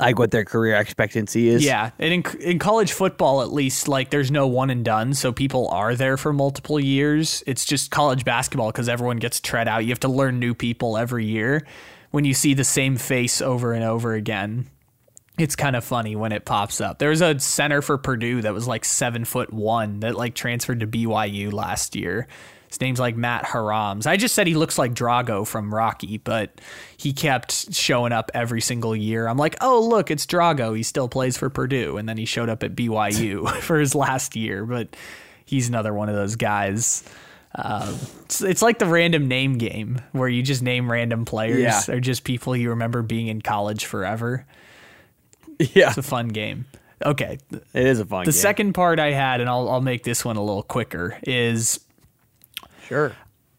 like what their career expectancy is. Yeah, and in in college football, at least, like there's no one and done, so people are there for multiple years. It's just college basketball because everyone gets tread out. You have to learn new people every year. When you see the same face over and over again, it's kind of funny when it pops up. There was a center for Purdue that was like seven foot one that like transferred to BYU last year. His name's like Matt Haarms. I just said he looks like Drago from Rocky, but he kept showing up every single year. I'm like, oh look, it's Drago. He still plays for Purdue, and then he showed up at BYU for his last year. But he's another one of those guys. Um, it's, it's like the random name game where you just name random players Yeah. or just people you remember being in college forever. yeah, It's a fun game. Okay. it is a fun. Game. The game. second part I had, and I'll, I'll make this one a little quicker, is sure.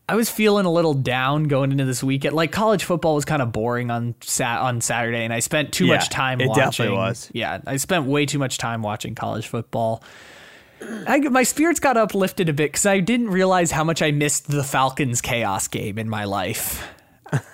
I was feeling a little down going into this weekend. Like college football was kind of boring on sat on Saturday, and I spent too Yeah, much time it watching. definitely was. Yeah, I spent way too much time watching college football. I, my spirits got uplifted a bit because I didn't realize how much I missed the Falcons chaos game in my life.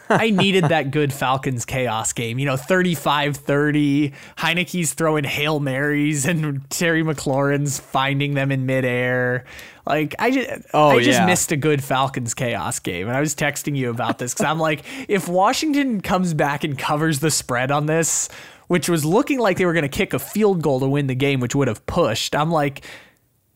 I needed that good Falcons chaos game. You know, 35-30, Heinicke's throwing Hail Marys and Terry McLaurin's finding them in midair. Like I just Oh, I just yeah. missed a good Falcons chaos game. And I was texting you about this cuz I'm like if Washington comes back and covers the spread on this, which was looking like they were going to kick a field goal to win the game, which would have pushed. I'm like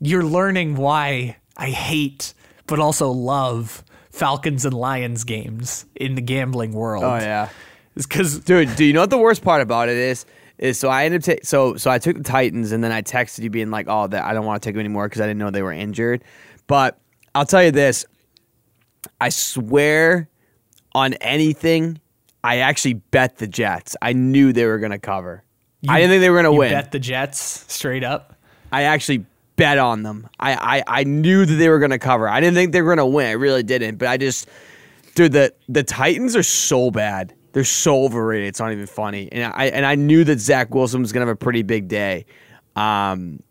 you're learning why I hate but also love Falcons and Lions games in the gambling world. Oh yeah. It's because Dude, do you know what the worst part about it is? Is so I ended up ta- so so I took the Titans and then I texted you being like, oh, that I don't want to take them anymore because I didn't know they were injured. But I'll tell you this, I swear on anything, I actually bet the Jets. I knew they were going to cover. I didn't think they were going to win. bet the Jets straight up. I actually bet on them. I, I, I knew that they were going to cover. I didn't think they were going to win. I really didn't. But I just, dude, the the Titans are so bad. They're so overrated. It's not even funny. And I and I knew that Zach Wilson was going to have a pretty big day. Um,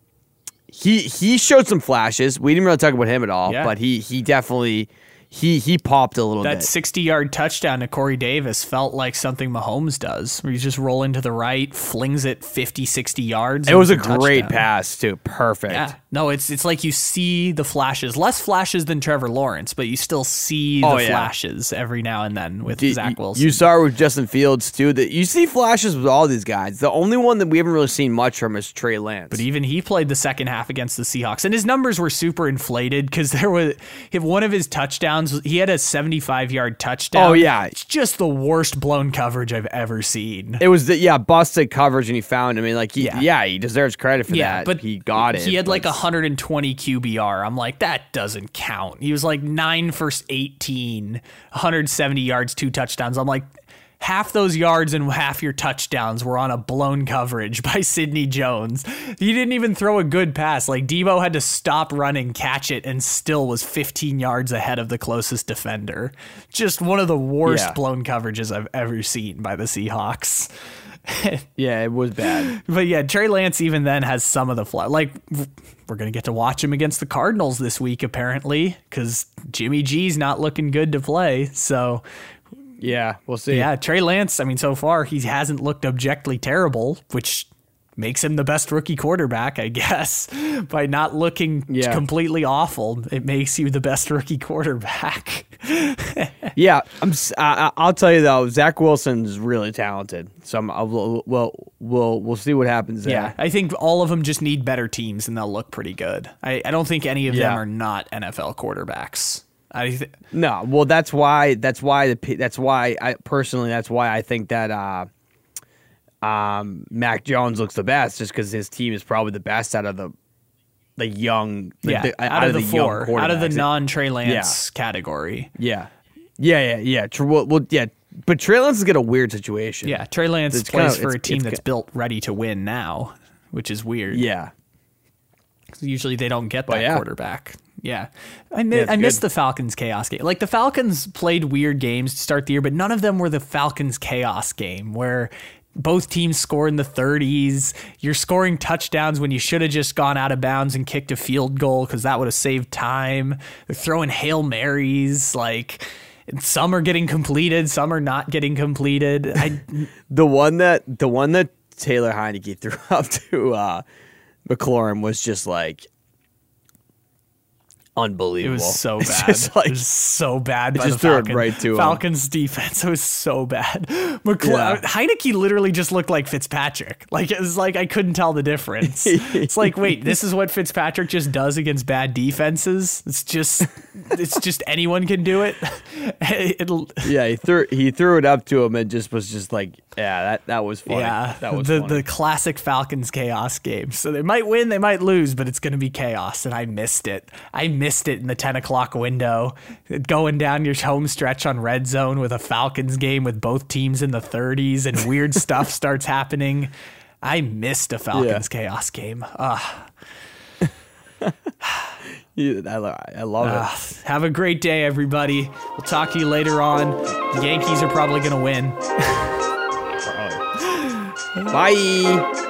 he he showed some flashes. We didn't really talk about him at all, Yeah. but he he definitely he he popped a little bit. That 60 yard touchdown to Corey Davis felt like something Mahomes does, where he's just rolling to the right, flings it 50, 60 yards. it was a it's great touchdown. pass too. Perfect. Yeah. No, it's it's like you see the flashes, less flashes than Trevor Lawrence, but you still see oh, the Oh, yeah. flashes every now and then with You- Zach you- Wilson. You saw with Justin Fields too. That you see flashes with all these guys. The only one that we haven't really seen much from is Trey Lance. But even he played the second half against the Seahawks, and his numbers were super inflated because there was if one of his touchdowns. He had a seventy-five yard touchdown. Oh, yeah. it's just the worst blown coverage I've ever seen. it was the yeah busted coverage, and he found. I mean, like he, Yeah. yeah. he deserves credit for Yeah, that. but he got it. He had like but- 120 QBR. I'm like, that doesn't count. He was like nine for 18, 170 yards, two touchdowns. I'm like, half those yards and half your touchdowns were on a blown coverage by Sidney Jones. He didn't even throw a good pass. Like Deebo had to stop running, catch it, and still was 15 yards ahead of the closest defender. Just one of the worst Yeah. blown coverages I've ever seen by the Seahawks. yeah, it was bad. But yeah, Trey Lance even then has some of the flaw. Like we're gonna get to watch him against the Cardinals this week apparently because Jimmy G's not looking good to play. So Yeah, we'll see. yeah, Trey Lance. I mean, so far he hasn't looked objectively terrible, which makes him the best rookie quarterback, I guess. By not looking Yeah. completely awful, it makes you the best rookie quarterback. yeah. I'm. I, will tell you though, Zach Wilson's really talented. So I'm, I'll, we'll, we'll we'll see what happens there. Yeah, I think all of them just need better teams and they'll look pretty good. I, I don't think any of them are not NFL quarterbacks. I th- No, well, that's why. That's why the. That's why I personally. That's why I think that. uh um, Mac Jones looks the best, just because his team is probably the best out of the, the young, like yeah, the, out, of the, young four, out of the non Trey Lance category. Yeah, yeah, yeah, yeah. Tr- well, well, yeah, but Trey Lance has got a weird situation. Yeah, Trey Lance It's plays kinda- for a team that's built ready to win now, which is weird. yeah, Usually they don't get that yeah. quarterback. Yeah. I, mi- Yeah, I missed the Falcons chaos game. Like the Falcons played weird games to start the year, but none of them were the Falcons chaos game where both teams score in the 30s. You're scoring touchdowns when you should have just gone out of bounds and kicked a field goal because that would have saved time. They're throwing Hail Marys. Like, some are getting completed, some are not getting completed. I, the one that the one that Taylor Heinicke threw up to uh, McLaurin was just like It unbelievable. was so bad. just like it was so bad. By just the threw it right to him. Falcons defense. It was so bad. McCla- Yeah. Heinicke literally just looked like Fitzpatrick. Like it was like I couldn't tell the difference. it's like wait, this is what Fitzpatrick just does against bad defenses. It's just it's just anyone can do it. It'll yeah, he threw he threw it up to him and just was just like yeah, that that was funny. yeah, that was the funny. the classic Falcons chaos game. So they might win, they might lose, but it's going to be chaos. And I missed it. I missed it in the ten o'clock window, going down your home stretch on red zone with a Falcons game with both teams in the thirties, and weird stuff starts happening. I missed a Falcons chaos game. Ugh. Yeah, I, lo- I love Ugh. have a great day, everybody. We'll talk to you later on. The Yankees are probably going to win. it. Bye.